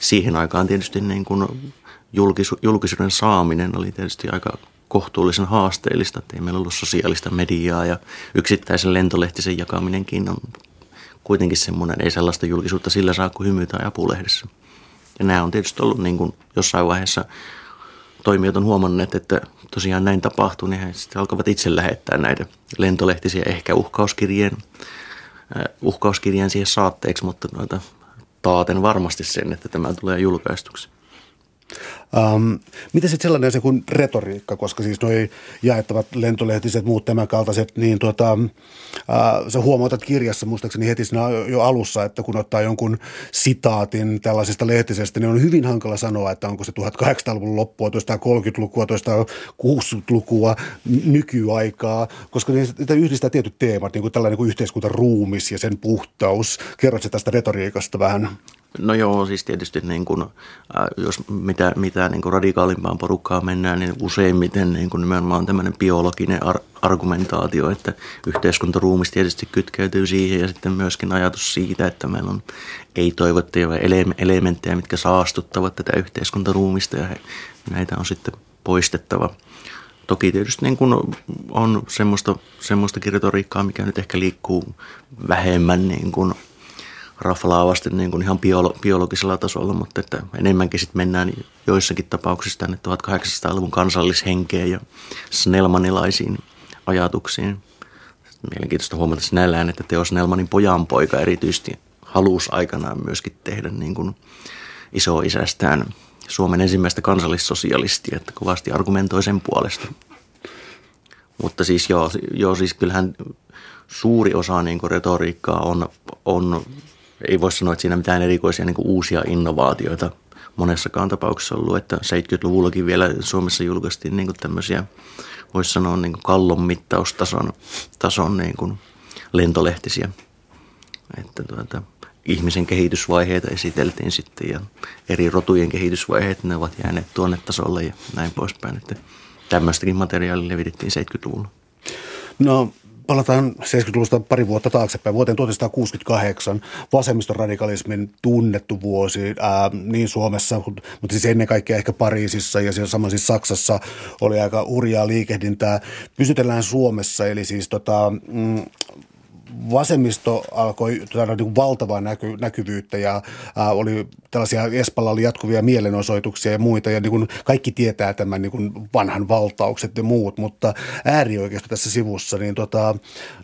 Speaker 2: siihen aikaan tietysti niin kuin julkisu, julkisuuden saaminen oli tietysti aika kohtuullisen haasteellista, että ei meillä ollut sosiaalista mediaa ja yksittäisen lentolehtisen jakaminenkin on kuitenkin semmoinen, ei sellaista julkisuutta sillä saa kuin hymy tai apulehdessä. Ja nämä on tietysti ollut niin kuin jossain vaiheessa toimijat on huomanneet, että tosiaan näin tapahtuu, niin he sitten alkavat itse lähettää näitä lentolehtisiä ehkä uhkauskirjeen, äh, uhkauskirjeen siihen saatteeksi, mutta noita taaten varmasti sen, että tämä tulee julkaistuksi.
Speaker 1: Um, miten sitten sellainen asia kuin retoriikka, koska siis noi jaettavat lentolehtiset, muut tämän kaltaiset, niin tuota, uh, sä huomautat kirjassa muistaakseni heti siinä jo alussa, että kun ottaa jonkun sitaatin tällaisesta lehtisestä, niin on hyvin hankala sanoa, että onko se 1800-luvun loppua, 1930-lukua, 1960-lukua, nykyaikaa, koska niitä yhdistää tietyt teemat, niin kuin tällainen kuin yhteiskuntaruumis ja sen puhtaus. Kerrotko tästä retoriikasta vähän?
Speaker 2: No joo, siis tietysti niin kuin, äh, jos mitä, mitä niin kuin radikaalimpaan porukkaa mennään, niin useimmiten niin kuin nimenomaan tämmöinen biologinen ar- argumentaatio, että yhteiskuntaruumis tietysti kytkeytyy siihen ja sitten myöskin ajatus siitä, että meillä on ei-toivottuja elementtejä, mitkä saastuttavat tätä yhteiskuntaruumista ja he, näitä on sitten poistettava. Toki tietysti niin kuin on semmoista, semmoista retoriikkaa, mikä nyt ehkä liikkuu vähemmän niin kuin – raflaavasti niin kuin ihan biolo- biologisella tasolla, mutta että enemmänkin sitten mennään joissakin tapauksissa tänne 1800-luvun kansallishenkeen ja snellmanilaisiin ajatuksiin. Mielenkiintoista huomata sinällään, että Teo Snellmanin pojanpoika erityisesti halusi aikanaan myöskin tehdä niin kuin isoisästään Suomen ensimmäistä kansallissosialistia, että kovasti argumentoi sen puolesta. Mutta siis joo, joo siis kyllähän suuri osa niin retoriikkaa on, on ei voi sanoa, että siinä mitään erikoisia niin uusia innovaatioita monessakaan tapauksessa ollut, että 70-luvullakin vielä Suomessa julkaistiin niin tämmöisiä, voisi sanoa niin kallon mittaustason tason niin kuin lentolehtisiä. Että tuota, ihmisen kehitysvaiheita esiteltiin sitten ja eri rotujen kehitysvaiheet, ne ovat jääneet tuonne tasolle ja näin poispäin. Että tämmöistäkin materiaalia levitettiin 70-luvulla.
Speaker 1: No palataan 70-luvusta pari vuotta taaksepäin, vuoteen 1968, vasemmistoradikalismin tunnettu vuosi ää, niin Suomessa, mutta siis ennen kaikkea ehkä Pariisissa ja siellä samoin siis Saksassa oli aika hurjaa liikehdintää. Pysytellään Suomessa, eli siis tota, mm, vasemmisto alkoi tuoda niin valtavaa näky, näkyvyyttä ja ää, oli tällaisia, Espalla oli jatkuvia mielenosoituksia ja muita ja niin kuin kaikki tietää tämän niin kuin vanhan valtaukset ja muut, mutta äärioikeisto tässä sivussa, niin tota,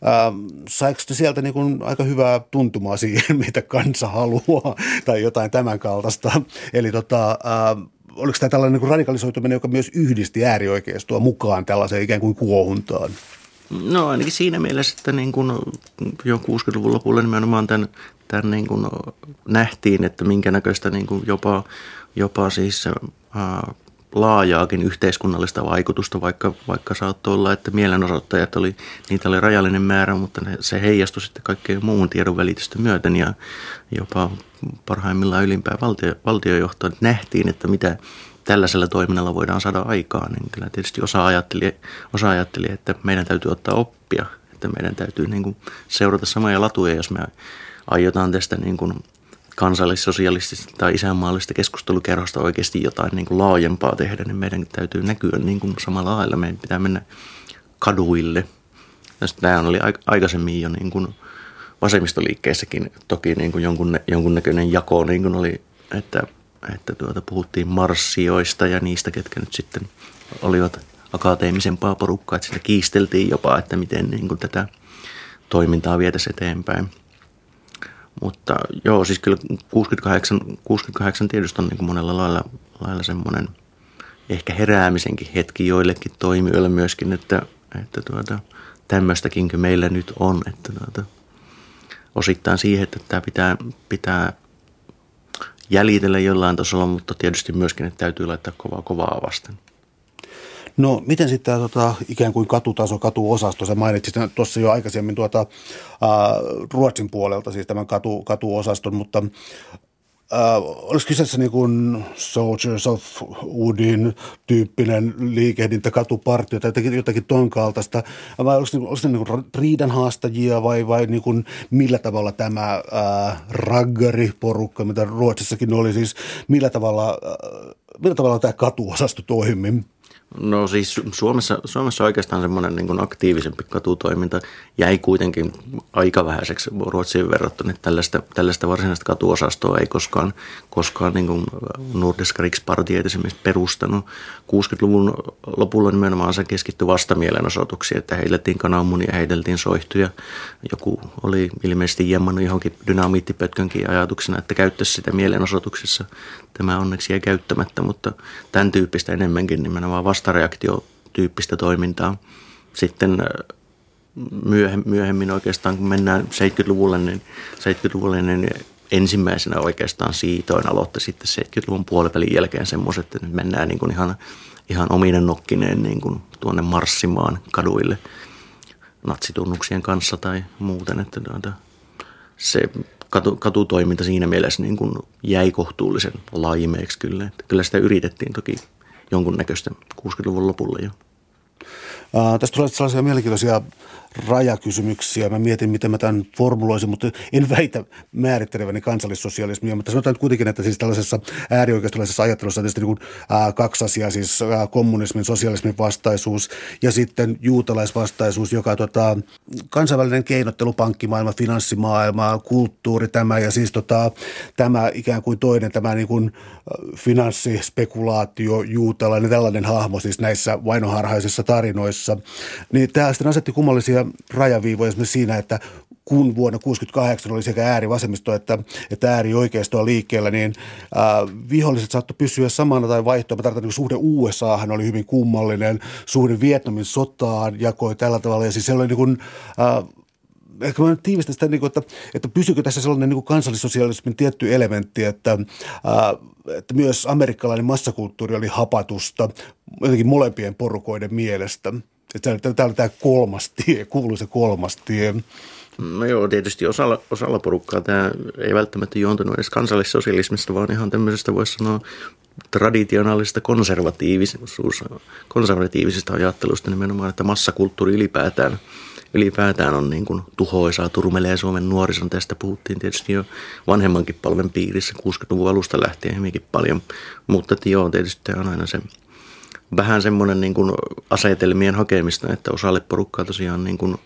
Speaker 1: ää, saiko sieltä niin kuin aika hyvää tuntumaa siihen, mitä kansa haluaa tai jotain tämän kaltaista. Eli tota, ää, oliko tämä tällainen niin radikalisoituminen, joka myös yhdisti äärioikeistoa mukaan tällaiseen ikään kuin kuohuntaan?
Speaker 2: No ainakin siinä mielessä, että niin kuin jo 60-luvun lopulla nimenomaan tämän, tämän niin kuin nähtiin, että minkä näköistä niin kuin jopa, jopa siis ää, laajaakin yhteiskunnallista vaikutusta, vaikka, vaikka saattoi olla, että mielenosoittajat oli, niitä oli rajallinen määrä, mutta ne, se heijastui sitten kaikkeen muun tiedon välitystä myöten ja jopa parhaimmillaan ylimpää valtio, valtiojohtoa nähtiin, että mitä, tällaisella toiminnalla voidaan saada aikaan, niin kyllä tietysti osa ajatteli, osa ajatteli, että meidän täytyy ottaa oppia, että meidän täytyy niin kuin seurata samoja latuja, jos me aiotaan tästä niin kuin kansallissosialistisesta tai isänmaallista keskustelukerhosta oikeasti jotain niin kuin laajempaa tehdä, niin meidän täytyy näkyä niin kuin samalla lailla. Meidän pitää mennä kaduille. Tämä oli aikaisemmin jo niin kuin vasemmistoliikkeessäkin toki niin kuin jonkun, jonkunnäköinen jako niin kuin oli, että että tuota, puhuttiin marssioista ja niistä, ketkä nyt sitten olivat akateemisempaa porukkaa, että sitä kiisteltiin jopa, että miten niin kuin tätä toimintaa vietäisiin eteenpäin. Mutta joo, siis kyllä 68, 68 tietysti on niin kuin monella lailla, lailla semmoinen ehkä heräämisenkin hetki joillekin toimijoille myöskin, että, että tuota, tämmöistäkin meillä nyt on, että tuota, osittain siihen, että tämä pitää, pitää jäljitellä jollain tasolla, mutta tietysti myöskin, että täytyy laittaa kovaa kovaa vasten.
Speaker 1: No miten sitten tämä tota, ikään kuin katutaso, katuosasto, sä mainitsit tuossa jo aikaisemmin tuota, ää, Ruotsin puolelta siis tämän katu, katuosaston, mutta Äh, oliko kyseessä niin kuin Soldiers of Woodin tyyppinen liikehdintä, katupartio tai jotakin, jotakin ton kaltaista, vai oliko, oliko ne niin kuin riidan haastajia vai, vai niin kuin millä tavalla tämä äh, raggariporukka, mitä Ruotsissakin oli, siis millä tavalla, äh, millä tavalla tämä katuosasto toimi?
Speaker 2: No siis Suomessa, Suomessa oikeastaan semmoinen niin aktiivisempi katutoiminta jäi kuitenkin aika vähäiseksi Ruotsiin verrattuna. Tällaista, tällaista varsinaista katuosastoa ei koskaan, koskaan niin kuin Nordiska Rikspartiet esimerkiksi perustanut. 60-luvun lopulla nimenomaan se keskittyi vastamielenosoituksiin, että heilettiin kananmunia, heideltiin soihtuja. Joku oli ilmeisesti jemmannut johonkin dynamiittipötkönkin ajatuksena, että käyttäisi sitä mielenosoituksessa. Tämä onneksi ei käyttämättä, mutta tämän tyyppistä enemmänkin nimenomaan vastareaktiotyyppistä toimintaa. Sitten myöhemmin oikeastaan, kun mennään 70-luvulle, niin, 70-luvulle, niin ensimmäisenä oikeastaan siitoin aloitti sitten 70-luvun puolivälin jälkeen semmoiset, että nyt mennään niin kuin ihan, ihan ominen nokkineen niin kuin tuonne marssimaan kaduille natsitunnuksien kanssa tai muuten. Että tuota, se katu, katutoiminta siinä mielessä niin kuin jäi kohtuullisen laimeeksi kyllä. Että kyllä sitä yritettiin toki jonkunnäköistä 60-luvun lopulla jo.
Speaker 1: Äh, tästä tulee sellaisia mielenkiintoisia rajakysymyksiä. Mä mietin, miten mä tämän formuloisin, mutta en väitä määritteleväni kansallissosialismia, mutta sanotaan nyt kuitenkin, että siis tällaisessa äärioikeistolaisessa ajattelussa on tietysti niin kuin, ää, kaksi asiaa, siis ää, kommunismin, sosialismin vastaisuus ja sitten juutalaisvastaisuus, joka tota, kansainvälinen keinottelu, pankkimaailma, finanssimaailma, kulttuuri tämä ja siis tota, tämä ikään kuin toinen tämä niin kuin finanssispekulaatio, juutalainen, tällainen hahmo siis näissä vainoharhaisissa tarinoissa, niin tämä sitten asetti kummallisia rajaviivoja esimerkiksi siinä, että kun vuonna 1968 oli sekä äärivasemmisto että, että äärioikeistoa liikkeellä, niin äh, viholliset saattoi pysyä samana tai vaihtoa. Mä tarkoitan, että suhde USAhan oli hyvin kummallinen, suhde Vietnamin sotaan jakoi tällä tavalla. Ja siis se oli niin kuin, äh, ehkä mä tiivistän sitä, niin kuin, että, että pysyykö tässä sellainen niin kansallissosialismin tietty elementti, että, ää, että myös amerikkalainen massakulttuuri oli hapatusta jotenkin molempien porukoiden mielestä. Että tämä oli tämä kolmas tie, kuuluisa kolmas tie.
Speaker 2: No joo, tietysti osalla, osalla porukkaa tämä ei välttämättä juontunut edes kansallissosialismista, vaan ihan tämmöisestä voisi sanoa traditionaalisesta konservatiivisuus, konservatiivisesta ajattelusta nimenomaan, että massakulttuuri ylipäätään, ylipäätään on niin kuin tuhoisaa, turmelee Suomen nuorison. Tästä puhuttiin tietysti jo vanhemmankin palven piirissä 60-luvun alusta lähtien hyvinkin paljon, mutta joo, tietysti tämä on aina se vähän semmoinen niin kuin asetelmien hakemista, että osalle porukkaa tosiaan niin kuin,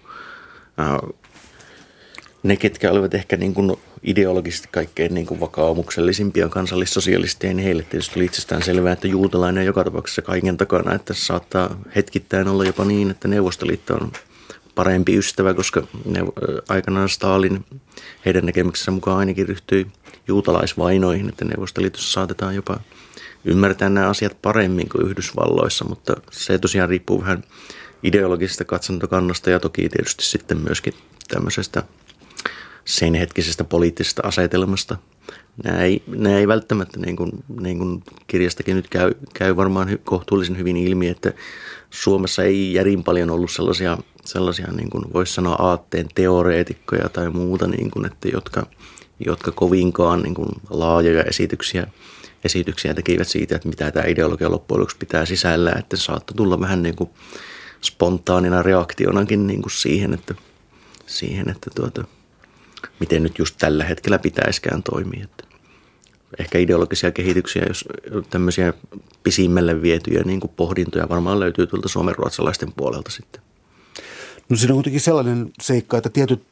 Speaker 2: ää, ne, ketkä olivat ehkä niin kuin ideologisesti kaikkein niin kuin vakaumuksellisimpia kansallissosialisteja, niin heille tietysti oli itsestään selvää, että juutalainen on joka tapauksessa kaiken takana, että saattaa hetkittäin olla jopa niin, että Neuvostoliitto on parempi ystävä, koska ne, aikanaan Stalin heidän näkemyksensä mukaan ainakin ryhtyi juutalaisvainoihin, että Neuvostoliitossa saatetaan jopa ymmärtää nämä asiat paremmin kuin Yhdysvalloissa, mutta se tosiaan riippuu vähän ideologisesta katsantokannasta ja toki tietysti sitten myöskin tämmöisestä sen hetkisestä poliittisesta asetelmasta. Nämä ei, nämä ei välttämättä, niin kuin, niin kuin kirjastakin nyt käy, käy varmaan kohtuullisen hyvin ilmi, että Suomessa ei järin paljon ollut sellaisia, sellaisia niin kuin voisi sanoa aatteen teoreetikkoja tai muuta, niin kuin, että jotka, jotka kovinkaan niin kuin laajoja esityksiä, esityksiä tekivät siitä, että mitä tämä ideologia loppujen lopuksi pitää sisällä, että se saattoi tulla vähän niin kuin spontaanina reaktionakin niin kuin siihen, että, siihen, että tuota, miten nyt just tällä hetkellä pitäisikään toimia. Että ehkä ideologisia kehityksiä, jos tämmöisiä pisimmälle vietyjä niin kuin pohdintoja varmaan löytyy tuolta suomenruotsalaisten puolelta sitten.
Speaker 1: No siinä on kuitenkin sellainen seikka, että tietyt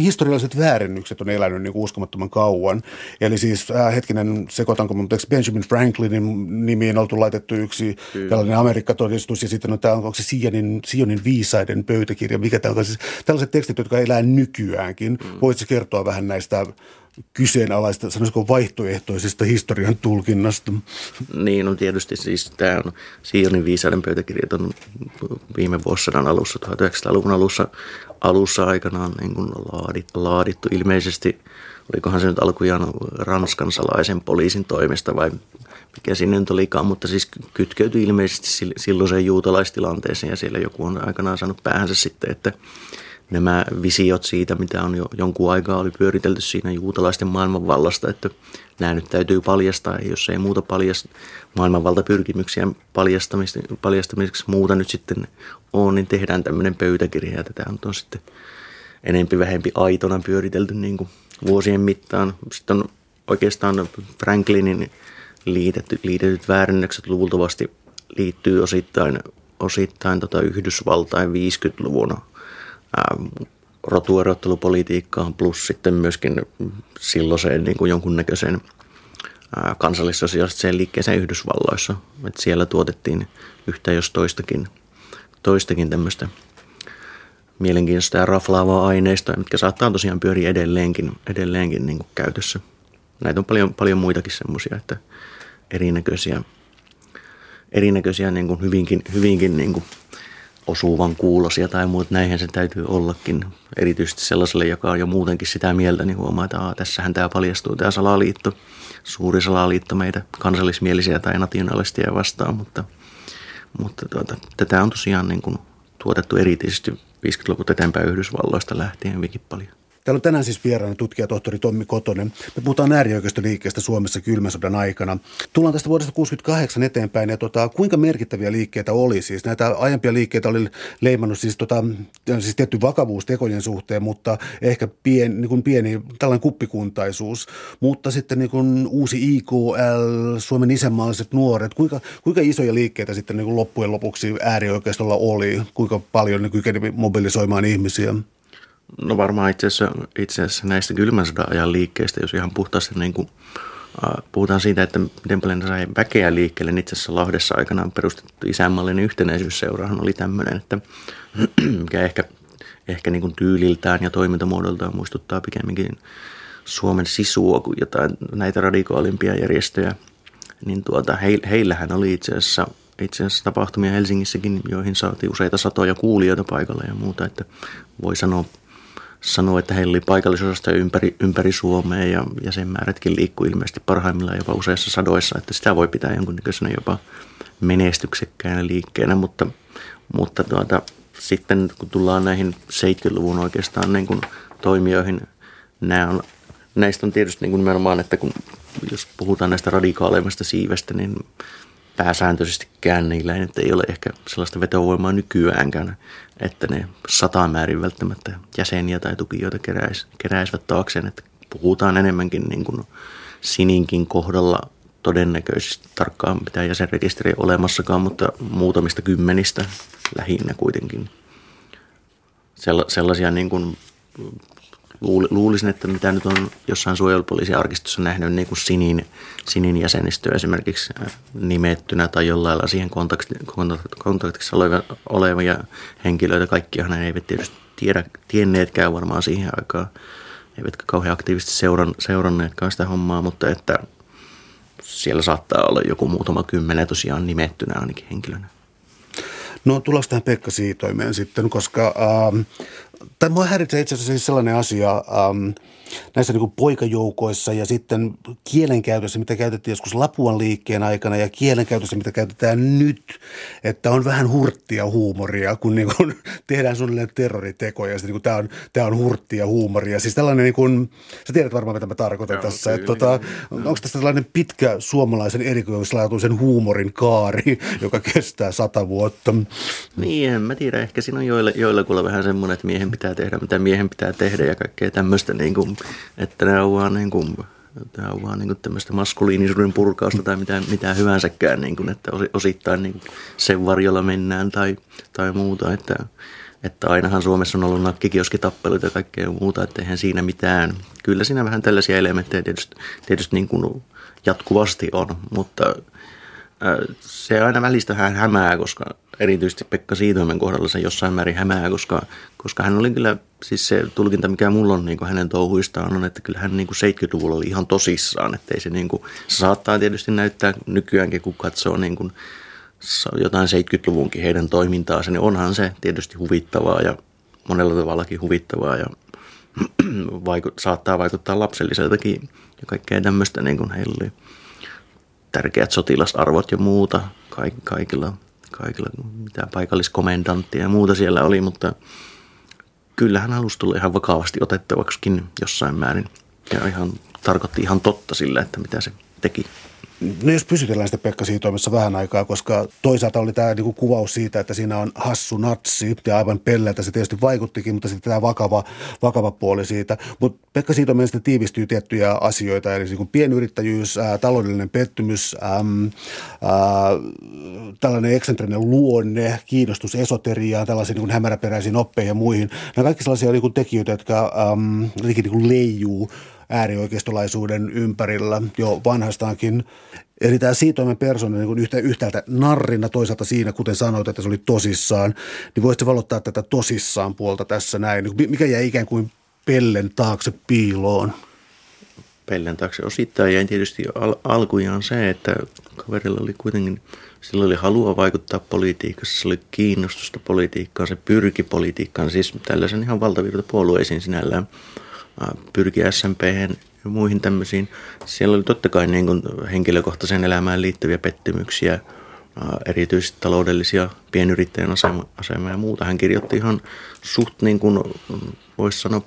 Speaker 1: historialliset väärennykset on elänyt niin uskomattoman kauan. Eli siis äh, hetkinen, sekoitanko, mutta Benjamin Franklinin nimiin on oltu laitettu yksi Kyllä. tällainen Amerikka-todistus ja sitten on tämä, onko se Sionin, Sionin viisaiden pöytäkirja, mikä tämä siis tällaiset tekstit, jotka elää nykyäänkin. Mm. Voitko kertoa vähän näistä kyseenalaista, sanoisiko vaihtoehtoisesta historian tulkinnasta.
Speaker 2: Niin, on tietysti siis tämä on Sionin viisaiden pöytäkirjat on viime vuosisadan alussa, 1900-luvun alussa, alussa aikanaan niin kuin laadittu, laadittu ilmeisesti olikohan se nyt alkujaan Ranskan salaisen poliisin toimesta vai mikä sinne nyt olikaan, mutta siis kytkeytyi ilmeisesti silloiseen juutalaistilanteeseen ja siellä joku on aikanaan saanut päähänsä sitten, että nämä visiot siitä, mitä on jo jonkun aikaa oli pyöritelty siinä juutalaisten maailmanvallasta, että nämä nyt täytyy paljastaa, jos ei muuta paljast, maailmanvaltapyrkimyksiä paljastamiseksi muuta nyt sitten on, niin tehdään tämmöinen pöytäkirja ja tätä on sitten enempi vähempi aitona pyöritelty niin kuin vuosien mittaan. Sitten on oikeastaan Franklinin liitetty, liitetyt väärennökset luultavasti liittyy osittain, osittain tota Yhdysvaltain 50-luvun rotuerottelupolitiikkaan plus sitten myöskin silloiseen niin kuin jonkunnäköiseen kansallissosiaaliseen liikkeeseen Yhdysvalloissa. että siellä tuotettiin yhtä jos toistakin, toistakin tämmöistä mielenkiintoista ja raflaavaa aineistoa, mitkä saattaa tosiaan pyöriä edelleenkin, edelleenkin niin kuin käytössä. Näitä on paljon, paljon muitakin semmoisia, että erinäköisiä, erinäköisiä niin kuin hyvinkin, hyvinkin niin kuin osuvan kuulosia tai muut, näinhän se täytyy ollakin. Erityisesti sellaiselle, joka on jo muutenkin sitä mieltä, niin huomaa, että Aa, tässähän tämä paljastuu, tämä salaliitto, suuri salaliitto meitä kansallismielisiä tai nationalistia vastaan, mutta, mutta tuota, tätä on tosiaan niin kuin tuotettu erityisesti 50-luvulta eteenpäin Yhdysvalloista lähtien hyvinkin paljon.
Speaker 1: Täällä on tänään siis vieraana tutkija tohtori Tommi Kotonen. Me puhutaan äärioikeistoliikkeestä Suomessa kylmän sodan aikana. Tullaan tästä vuodesta 68 eteenpäin ja tota, kuinka merkittäviä liikkeitä oli siis? Näitä aiempia liikkeitä oli leimannut siis, tota, siis tietty vakavuus tekojen suhteen, mutta ehkä pien, niin kuin pieni tällainen kuppikuntaisuus. Mutta sitten niin kuin uusi IQL, Suomen isänmaalliset nuoret, kuinka, kuinka isoja liikkeitä sitten niin kuin loppujen lopuksi äärioikeistolla oli? Kuinka paljon ne kykeni mobilisoimaan ihmisiä?
Speaker 2: No varmaan itse asiassa, itse asiassa näistä kylmän sodan ajan liikkeistä, jos ihan puhtaasti niin kuin, äh, puhutaan siitä, että miten paljon sai väkeä liikkeelle, niin itse asiassa Lahdessa aikanaan perustettu isänmallinen yhtenäisyysseurahan oli tämmöinen, että mikä ehkä, ehkä niin kuin tyyliltään ja toimintamuodoltaan muistuttaa pikemminkin Suomen sisua kuin jotain näitä radikaalimpia järjestöjä, niin tuota, he, heillähän oli itse asiassa itse asiassa tapahtumia Helsingissäkin, joihin saatiin useita satoja kuulijoita paikalle ja muuta, että voi sanoa sanoi, että heillä oli paikallisosasta ympäri, ympäri Suomea ja jäsenmäärätkin liikkuu ilmeisesti parhaimmillaan jopa useissa sadoissa, että sitä voi pitää jonkunnäköisenä jopa menestyksekkäänä liikkeenä, mutta, mutta tuota, sitten kun tullaan näihin 70-luvun oikeastaan niin kuin toimijoihin, nämä on, näistä on tietysti niin kuin nimenomaan, että kun jos puhutaan näistä radikaaleimmasta siivestä, niin pääsääntöisestikään niillä ei, ei ole ehkä sellaista vetovoimaa nykyäänkään, että ne satamäärin välttämättä jäseniä tai tukijoita keräis, keräisivät taakseen, että puhutaan enemmänkin niin kuin Sininkin kohdalla todennäköisesti tarkkaan pitää jäsenrekisteriä olemassakaan, mutta muutamista kymmenistä lähinnä kuitenkin. Sellaisia niin kuin luulisin, että mitä nyt on jossain suojelupoliisin arkistossa nähnyt niin kuin sinin, sinin jäsenistöä esimerkiksi äh, nimettynä tai jollain lailla siihen kontakti, kontaktissa olevia, olevia henkilöitä. Kaikkihan ne eivät tietysti tiedä, tienneetkään varmaan siihen aikaan, eivätkä kauhean aktiivisesti seuran, seuranneetkaan sitä hommaa, mutta että siellä saattaa olla joku muutama kymmenen tosiaan nimettynä ainakin henkilönä.
Speaker 1: No tähän Pekka Siitoimeen sitten, koska ähm, tai mua häiritsee itse asiassa siis sellainen asia ähm, näissä niin kuin poikajoukoissa ja sitten kielenkäytössä, mitä käytettiin joskus Lapuan liikkeen aikana ja kielenkäytössä, mitä käytetään nyt, että on vähän hurttia huumoria, kun niin kuin tehdään suunnilleen terroritekoja ja sitten niin kuin tämä, on, tämä on hurttia huumoria. Siis tällainen, niin kuin, sä tiedät varmaan mitä mä tarkoitan Joo, tässä, kyllä, että tota, onko tässä tällainen pitkä suomalaisen erikoislaatuisen huumorin kaari, joka kestää sata vuotta?
Speaker 2: Niin, en mä tiedä. Ehkä siinä on joilla, joilla kuulla vähän semmoinen, että miehen pitää tehdä, mitä miehen pitää tehdä ja kaikkea tämmöistä, niin kuin, että ne on vaan niin kuin, Tämä on vaan niin tämmöistä maskuliinisuuden purkausta tai mitä, mitä hyvänsäkään, niin kuin, että osittain niin sen varjolla mennään tai, tai muuta. Että, että ainahan Suomessa on ollut nakkikioskitappeluita ja kaikkea muuta, että eihän siinä mitään. Kyllä siinä vähän tällaisia elementtejä tietysti, tietysti niin kuin jatkuvasti on, mutta se aina välistä hän hämää, koska erityisesti Pekka Siitoimen kohdalla se jossain määrin hämää, koska, koska hän oli kyllä, siis se tulkinta, mikä mulla on niin kuin hänen touhuistaan on, että kyllä hän niin kuin 70-luvulla oli ihan tosissaan, että ei se niin kuin, se saattaa tietysti näyttää nykyäänkin, kun katsoo niin kuin jotain 70-luvunkin heidän toimintaansa, niin onhan se tietysti huvittavaa ja monella tavallakin huvittavaa ja vaikut, saattaa vaikuttaa lapselliseltakin ja kaikkea tämmöistä, niin kuin heillä oli tärkeät sotilasarvot ja muuta kaikilla, kaikilla mitä paikalliskomendanttia ja muuta siellä oli, mutta kyllä hän halusi tulla ihan vakavasti otettavaksikin jossain määrin ja ihan tarkoitti ihan totta sillä, että mitä se teki.
Speaker 1: No jos pysytellään sitä Pekka Siitoimessa vähän aikaa, koska toisaalta oli tämä niinku kuvaus siitä, että siinä on hassu natsi ja aivan pelleltä se tietysti vaikuttikin, mutta sitten tämä vakava, vakava puoli siitä. Mutta Pekka Siitoimen sitten tiivistyy tiettyjä asioita, eli niinku pienyrittäjyys, ää, taloudellinen pettymys, äm, ää, tällainen eksentrinen luonne, kiinnostus esoteriaan, tällaisiin niinku hämäräperäisiin oppeihin ja muihin. Nämä kaikki sellaisia niinku tekijöitä, jotka äm, niinku leijuu äärioikeistolaisuuden ympärillä jo vanhastaankin. Eli tämä siitoimen persona niin yhtä, yhtäältä narrina, toisaalta siinä, kuten sanoit, että se oli tosissaan, niin voisitte valottaa tätä tosissaan puolta tässä näin. Mikä jäi ikään kuin pellen taakse piiloon?
Speaker 2: Pellen taakse osittain jäi tietysti al- alkujaan se, että kaverilla oli kuitenkin, sillä oli halua vaikuttaa politiikassa, se oli kiinnostusta politiikkaan, se pyrki politiikkaan, siis tällaisen ihan valtavirta puolueisiin sinällään – pyrki SMP ja muihin tämmöisiin. Siellä oli totta kai niin kuin henkilökohtaisen elämään liittyviä pettymyksiä, erityisesti taloudellisia pienyrittäjän asema, asema ja muuta. Hän kirjoitti ihan suht niin kuin, voisi sanoa,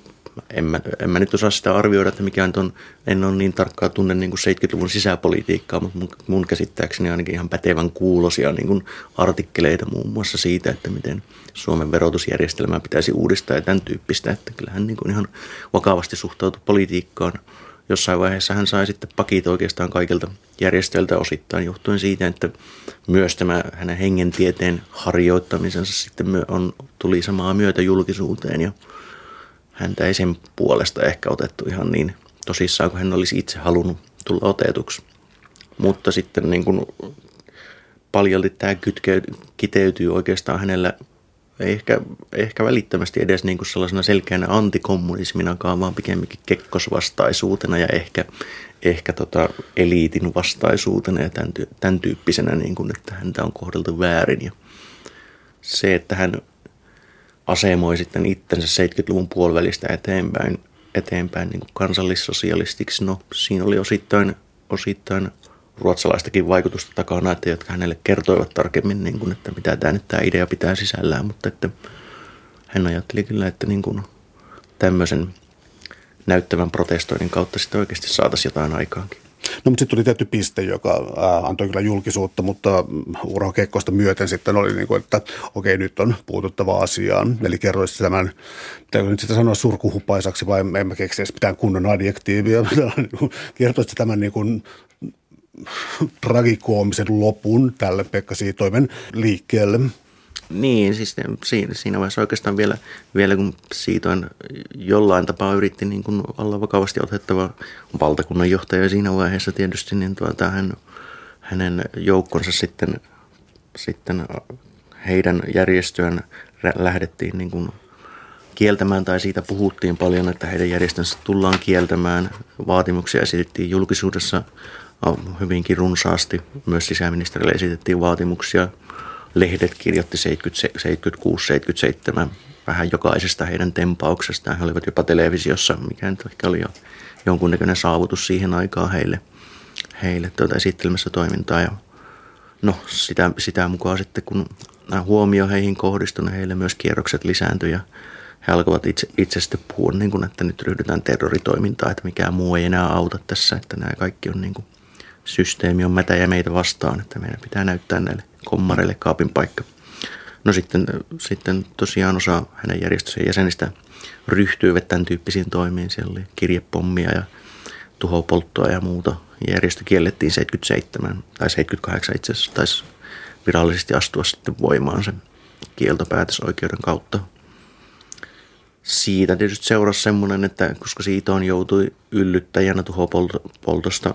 Speaker 2: en mä, en mä nyt osaa sitä arvioida, että mikä on, en ole niin tarkkaa tunne niin kuin 70-luvun sisäpolitiikkaa, mutta mun, mun käsittääkseni ainakin ihan pätevän kuulosia niin kuin artikkeleita muun muassa siitä, että miten Suomen verotusjärjestelmää pitäisi uudistaa ja tämän tyyppistä, että kyllähän niin kuin ihan vakavasti suhtautui politiikkaan. Jossain vaiheessa hän sai sitten pakit oikeastaan kaikilta järjestöiltä osittain johtuen siitä, että myös tämä hänen hengentieteen harjoittamisensa sitten on, tuli samaa myötä julkisuuteen ja häntä ei sen puolesta ehkä otettu ihan niin tosissaan kuin hän olisi itse halunnut tulla otetuksi. Mutta sitten niin kuin paljolti tämä kytke, kiteytyy oikeastaan hänellä ei ehkä, ehkä välittömästi edes niin kuin sellaisena selkeänä antikommunisminakaan, vaan pikemminkin kekkosvastaisuutena ja ehkä, ehkä tota eliitin vastaisuutena ja tämän, tämän tyyppisenä, niin kuin, että häntä on kohdeltu väärin. Ja se, että hän asemoi sitten itsensä 70-luvun puolivälistä eteenpäin, eteenpäin niin kuin kansallissosialistiksi. No siinä oli osittain, osittain ruotsalaistakin vaikutusta takana, että jotka hänelle kertoivat tarkemmin, niin kuin, että mitä tämä nyt tämä idea pitää sisällään, mutta että hän ajatteli kyllä, että niin kuin tämmöisen näyttävän protestoinnin kautta sitten oikeasti saataisiin jotain aikaankin.
Speaker 1: No mutta sitten tuli tietty piste, joka ää, antoi kyllä julkisuutta, mutta Urho Kekkosta myöten sitten oli niin kuin, että okei nyt on puututtava asiaan. Eli kerroisi tämän, pitääkö nyt sitä sanoa surkuhupaisaksi vai en mä keksi edes mitään kunnon adjektiivia. Niin kertoisi tämän niin kuin tragikoomisen lopun tälle Pekka Siitoimen liikkeelle.
Speaker 2: Niin, siis siinä, siinä vaiheessa oikeastaan vielä, vielä kun Siitoin jollain tapaa yritti niin kuin olla vakavasti otettava valtakunnan johtaja siinä vaiheessa tietysti, niin tuota, hän, hänen joukkonsa sitten, sitten heidän järjestöön lähdettiin niin kuin kieltämään tai siitä puhuttiin paljon, että heidän järjestönsä tullaan kieltämään. Vaatimuksia esitettiin julkisuudessa hyvinkin runsaasti. Myös sisäministerille esitettiin vaatimuksia. Lehdet kirjoitti 76-77 vähän jokaisesta heidän tempauksestaan. He olivat jopa televisiossa, mikä nyt ehkä oli jo jonkunnäköinen saavutus siihen aikaan heille, heille tuota esittelemässä toimintaa. Ja no sitä, sitä mukaan sitten, kun huomio heihin kohdistui, heille myös kierrokset lisääntyivät he alkoivat itse, itse sitten puhua, niin kuin, että nyt ryhdytään terroritoimintaan, että mikään muu ei enää auta tässä, että nämä kaikki on niin kuin systeemi on mätä ja meitä vastaan, että meidän pitää näyttää näille kommareille kaapin paikka. No sitten, sitten tosiaan osa hänen järjestösen jäsenistä ryhtyivät tämän tyyppisiin toimiin. Siellä oli kirjepommia ja tuhopolttoa ja muuta. Järjestö kiellettiin 77 tai 78 itse asiassa taisi virallisesti astua sitten voimaan sen kieltopäätösoikeuden kautta. Siitä tietysti seurasi semmoinen, että koska siitä on joutui yllyttäjänä tuhopoltosta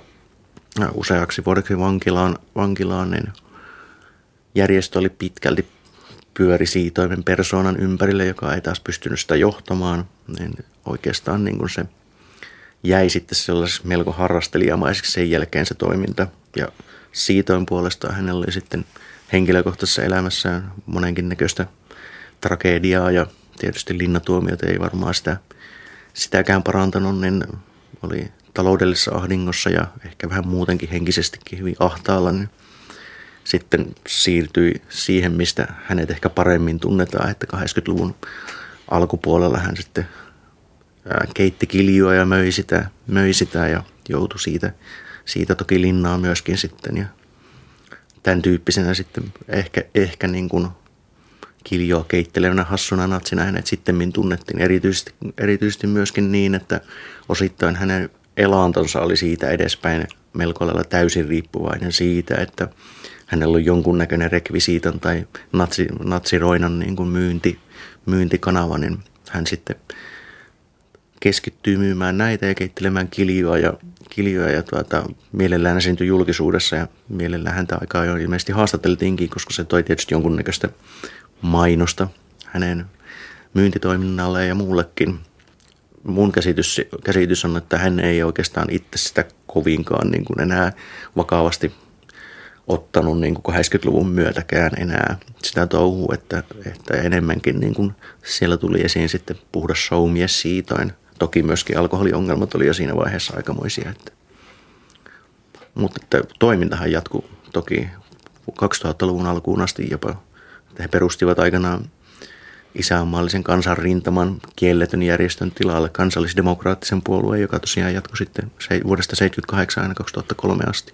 Speaker 2: useaksi vuodeksi vankilaan, vankilaan niin järjestö oli pitkälti pyöri siitoimen persoonan ympärille, joka ei taas pystynyt sitä johtamaan, niin oikeastaan niin kuin se jäi sitten sellaiseksi melko harrastelijamaiseksi sen jälkeen se toiminta. Ja siitoin puolestaan hänellä oli sitten henkilökohtaisessa elämässään monenkin näköistä tragediaa ja tietysti linnatuomiot ei varmaan sitä sitäkään parantanut, niin oli taloudellisessa ahdingossa ja ehkä vähän muutenkin henkisestikin hyvin ahtaalla, niin sitten siirtyi siihen, mistä hänet ehkä paremmin tunnetaan, että 80-luvun alkupuolella hän sitten keitti kiljua ja möi sitä, möi sitä ja joutui siitä, siitä toki linnaa myöskin sitten ja tämän tyyppisenä sitten ehkä, ehkä niin kuin kiljoa keittelevänä hassuna natsina hänet sitten tunnettiin. Erityisesti, erityisesti myöskin niin, että osittain hänen elantonsa oli siitä edespäin melko lailla täysin riippuvainen siitä, että hänellä on jonkunnäköinen rekvisiitan tai natsi, natsiroinan niin kuin myynti, myyntikanava, niin hän sitten keskittyy myymään näitä ja keittelemään kiljoa ja, kiljoa ja tuota, mielellään esiintyi julkisuudessa ja mielellään häntä aikaa jo ilmeisesti haastateltiinkin, koska se toi tietysti jonkunnäköistä mainosta hänen myyntitoiminnalle ja muullekin. Mun käsitys, käsitys on, että hän ei oikeastaan itse sitä kovinkaan niin kuin enää vakavasti ottanut niin kuin 80-luvun myötäkään enää sitä touhua, että, että enemmänkin niin kuin siellä tuli esiin sitten puhdas showmies siitain. Toki myöskin alkoholiongelmat oli jo siinä vaiheessa aikamoisia. Että. Mutta että toimintahan jatkuu toki 2000-luvun alkuun asti jopa. He perustivat aikanaan isänmaallisen kansanrintaman kielletyn järjestön tilalle kansallisdemokraattisen puolueen, joka tosiaan jatkui sitten vuodesta 1978 aina 2003 asti.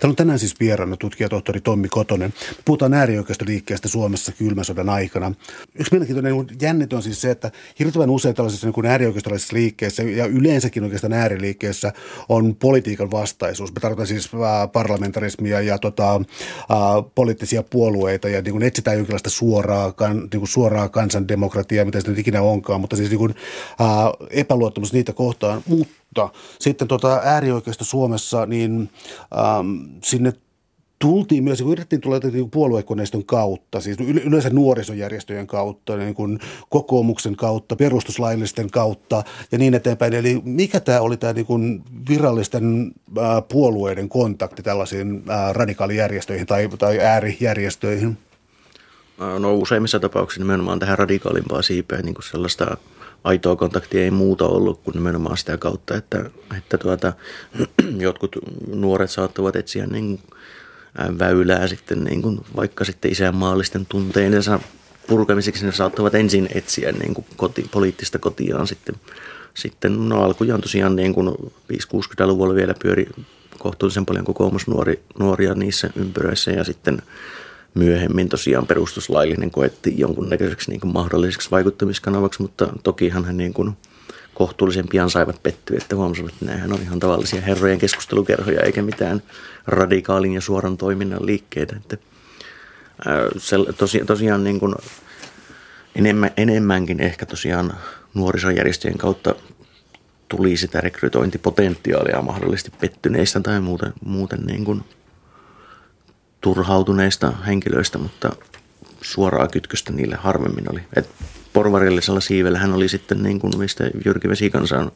Speaker 1: Täällä on tänään siis vieraana tutkija tohtori Tommi Kotonen. Puhutaan äärioikeistoliikkeestä Suomessa kylmän sodan aikana. Yksi mielenkiintoinen jännite on siis se, että hirveän usein tällaisissa niin äärioikeistolaisissa liikkeissä ja yleensäkin oikeastaan ääriliikkeissä on politiikan vastaisuus. Me tarkoitan siis parlamentarismia ja tota, poliittisia puolueita ja niin kuin etsitään jonkinlaista suoraa, kan, niin kuin suoraa kansandemokratiaa, mitä se nyt ikinä onkaan, mutta siis niin kuin, äh, epäluottamus niitä kohtaan. Mutta mutta sitten tota äärioikeisto Suomessa, niin ähm, sinne tultiin myös, kun yritettiin tulla niin puoluekoneiston kautta, siis yleensä nuorisojärjestöjen kautta, niin kuin kokoomuksen kautta, perustuslaillisten kautta ja niin eteenpäin. Eli mikä tämä oli tämä niin kuin virallisten ää, puolueiden kontakti tällaisiin ää, radikaalijärjestöihin tai, tai äärijärjestöihin?
Speaker 2: No useimmissa tapauksissa nimenomaan tähän radikaalimpaan siipeen niin kuin sellaista aitoa kontaktia ei muuta ollut kuin nimenomaan sitä kautta, että, että tuota, jotkut nuoret saattavat etsiä niin väylää sitten niin kuin vaikka sitten isänmaallisten tunteidensa purkamiseksi ne saattavat ensin etsiä niin kuin koti, poliittista kotiaan sitten. Sitten no alkujaan tosiaan niin kuin 5-60-luvulla vielä pyöri kohtuullisen paljon kokoomusnuoria niissä ympyröissä ja sitten – myöhemmin tosiaan perustuslaillinen koettiin jonkunnäköiseksi niin kuin mahdolliseksi vaikuttamiskanavaksi, mutta tokihan he niin kuin kohtuullisen pian saivat pettyä, että huomasivat, että nämähän on ihan tavallisia herrojen keskustelukerhoja eikä mitään radikaalin ja suoran toiminnan liikkeitä. Että, se, tosi, tosiaan niin kuin enemmän, enemmänkin ehkä tosiaan nuorisojärjestöjen kautta tuli sitä rekrytointipotentiaalia mahdollisesti pettyneistä tai muuten, muuten niin kuin – turhautuneista henkilöistä, mutta suoraa kytköstä niille harvemmin oli. Et porvarillisella siivellä hän oli sitten niin kuin mistä Jyrki Vesikansa on,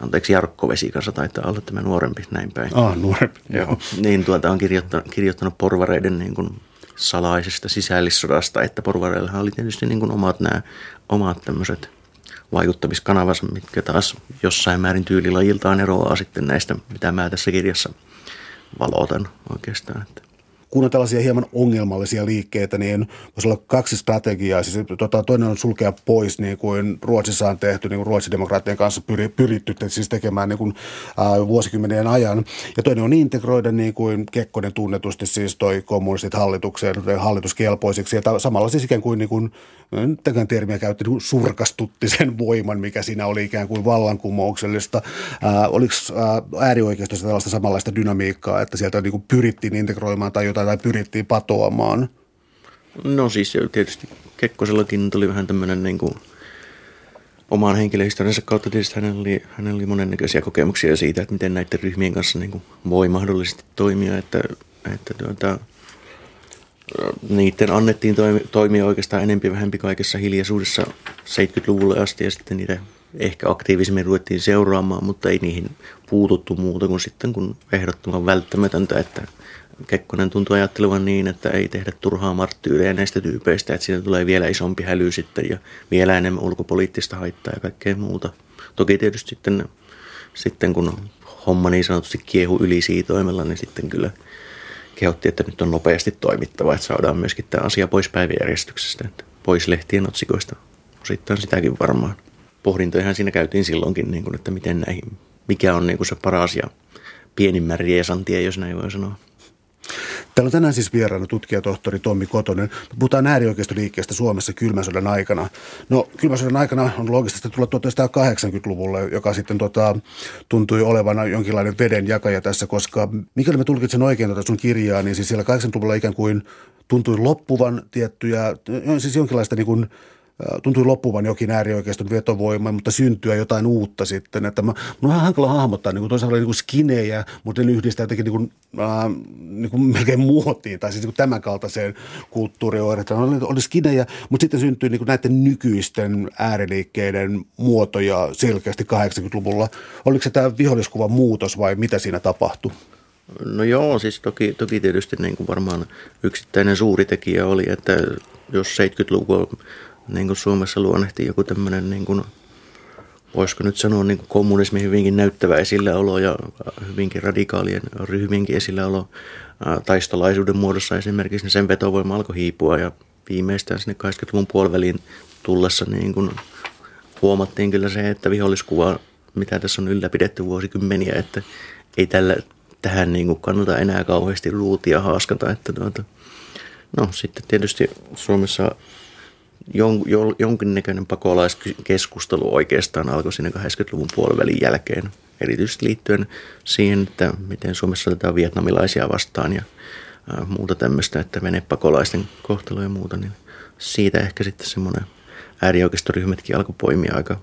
Speaker 2: anteeksi Jarkko Vesikansa taitaa olla tämä nuorempi näin päin.
Speaker 1: Ah, nuorempi.
Speaker 2: Joo. Niin tuota on kirjoittanut, kirjoittanut porvareiden niin kuin salaisesta sisällissodasta, että porvareillahan oli tietysti niin kuin omat nämä omat tämmöiset vaikuttamiskanavansa, mitkä taas jossain määrin tyylilajiltaan eroaa sitten näistä, mitä mä tässä kirjassa – valotan oikeastaan.
Speaker 1: Kun on tällaisia hieman ongelmallisia liikkeitä, niin voisi olla kaksi strategiaa. Siis, tota, toinen on sulkea pois, niin kuin Ruotsissa on tehty, niin kuin ruotsidemokraattien kanssa pyri, pyritty siis tekemään niin kuin, äh, vuosikymmenien ajan. Ja toinen on integroida, niin kuin Kekkonen tunnetusti siis toi kommunistit hallitukseen, hallituskelpoisiksi. Ja samalla siis ikään kuin, niin kuin tätä termiä käytti, niin surkastutti sen voiman, mikä siinä oli ikään kuin vallankumouksellista. Ää, oliko ää, äärioikeistossa tällaista samanlaista dynamiikkaa, että sieltä niin kuin pyrittiin integroimaan tai jotain tai pyrittiin patoamaan?
Speaker 2: No siis tietysti Kekkosellakin tuli vähän tämmöinen niin kuin oman henkilöhistoriansa kautta tietysti hänellä oli, hänellä oli monennäköisiä kokemuksia siitä, että miten näiden ryhmien kanssa niin kuin voi mahdollisesti toimia, että, että tuota, niiden annettiin toimia oikeastaan enempi vähempi kaikessa hiljaisuudessa 70-luvulle asti ja sitten niitä ehkä aktiivisemmin ruvettiin seuraamaan, mutta ei niihin puututtu muuta kuin sitten kun ehdottoman välttämätöntä, että Kekkonen tuntui ajattelevan niin, että ei tehdä turhaa marttyyliä näistä tyypeistä, että siitä tulee vielä isompi häly sitten ja vielä enemmän ulkopoliittista haittaa ja kaikkea muuta. Toki tietysti sitten, sitten kun homma niin sanotusti kiehu yli siitoimella, niin sitten kyllä kehotti, että nyt on nopeasti toimittava, että saadaan myöskin tämä asia pois päiväjärjestyksestä, että pois lehtien otsikoista. Osittain sitäkin varmaan. Pohdintojahan siinä käytiin silloinkin, niin kuin, että miten näihin, mikä on niin kuin se paras ja pienimmän riesantie, jos näin voi sanoa.
Speaker 1: Täällä on tänään siis vieraana tutkijatohtori Tommi Kotonen. Puhutaan äärioikeistoliikkeestä Suomessa kylmän sodan aikana. No kylmän sodan aikana on loogisesti tulla 1980-luvulle, joka sitten tota, tuntui olevana jonkinlainen veden jakaja tässä, koska mikäli mä tulkitsen oikein tuota sun kirjaa, niin siis siellä 80-luvulla ikään kuin tuntui loppuvan tiettyjä, siis jonkinlaista niin kuin tuntui loppuvan jokin äärioikeiston vetovoima, mutta syntyä jotain uutta sitten. Että mä, mun on vähän hankala hahmottaa, niin kuin toisaalta niin kuin skinejä, mutta ne yhdistää jotenkin niin kuin, äh, niin kuin melkein muotiin, tai siis niin kuin tämän kaltaiseen kulttuurioireetaan. Oli, oli skinejä, mutta sitten syntyi niin kuin näiden nykyisten ääriliikkeiden muotoja selkeästi 80-luvulla. Oliko se tämä viholliskuvan muutos vai mitä siinä tapahtui?
Speaker 2: No joo, siis toki, toki tietysti niin kuin varmaan yksittäinen suuri tekijä oli, että jos 70-lukua niin kuin Suomessa luonnehtii joku tämmöinen, niin kuin, voisiko nyt sanoa niin kuin kommunismi hyvinkin näyttävä esilläolo ja hyvinkin radikaalien ryhmienkin esilläolo taistolaisuuden muodossa esimerkiksi, niin sen vetovoima alkoi hiipua ja viimeistään sinne 80-luvun puoliväliin tullessa niin kuin huomattiin kyllä se, että viholliskuva, mitä tässä on ylläpidetty vuosikymmeniä, että ei tällä, tähän niin kuin kannata enää kauheasti ruutia haaskata. Että tuota, no sitten tietysti Suomessa jon, jon, jonkinnäköinen pakolaiskeskustelu oikeastaan alkoi siinä 80-luvun puolivälin jälkeen, erityisesti liittyen siihen, että miten Suomessa otetaan vietnamilaisia vastaan ja muuta tämmöistä, että venepakolaisten kohtelu ja muuta, niin siitä ehkä sitten semmoinen äärioikeistoryhmätkin alkoi poimia aika,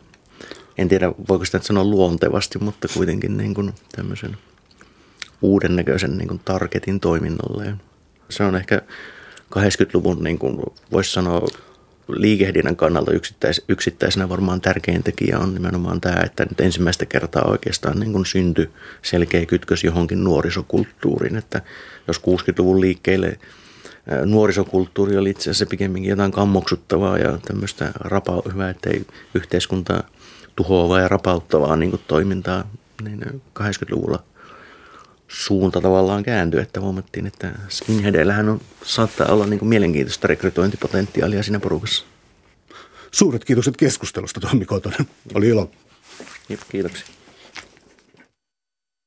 Speaker 2: en tiedä voiko sitä sanoa luontevasti, mutta kuitenkin niin kuin tämmöisen uuden näköisen niin kuin targetin toiminnalle. Se on ehkä 80-luvun, niin kuin voisi sanoa, liikehdinnän kannalta yksittäis, yksittäisenä varmaan tärkein tekijä on nimenomaan tämä, että nyt ensimmäistä kertaa oikeastaan niin kuin syntyi selkeä kytkös johonkin nuorisokulttuuriin, että jos 60-luvun liikkeelle nuorisokulttuuri oli itse asiassa pikemminkin jotain kammoksuttavaa ja tämmöistä rapa, hyvä, ettei yhteiskuntaa tuhoavaa ja rapauttavaa niin toimintaa, niin 80-luvulla suunta tavallaan kääntyi, että huomattiin, että skinheadeillähän on, saattaa olla niin kuin mielenkiintoista rekrytointipotentiaalia siinä porukassa.
Speaker 1: Suuret kiitokset keskustelusta, Tommi Kotonen. Oli ilo.
Speaker 2: Kiitoksia.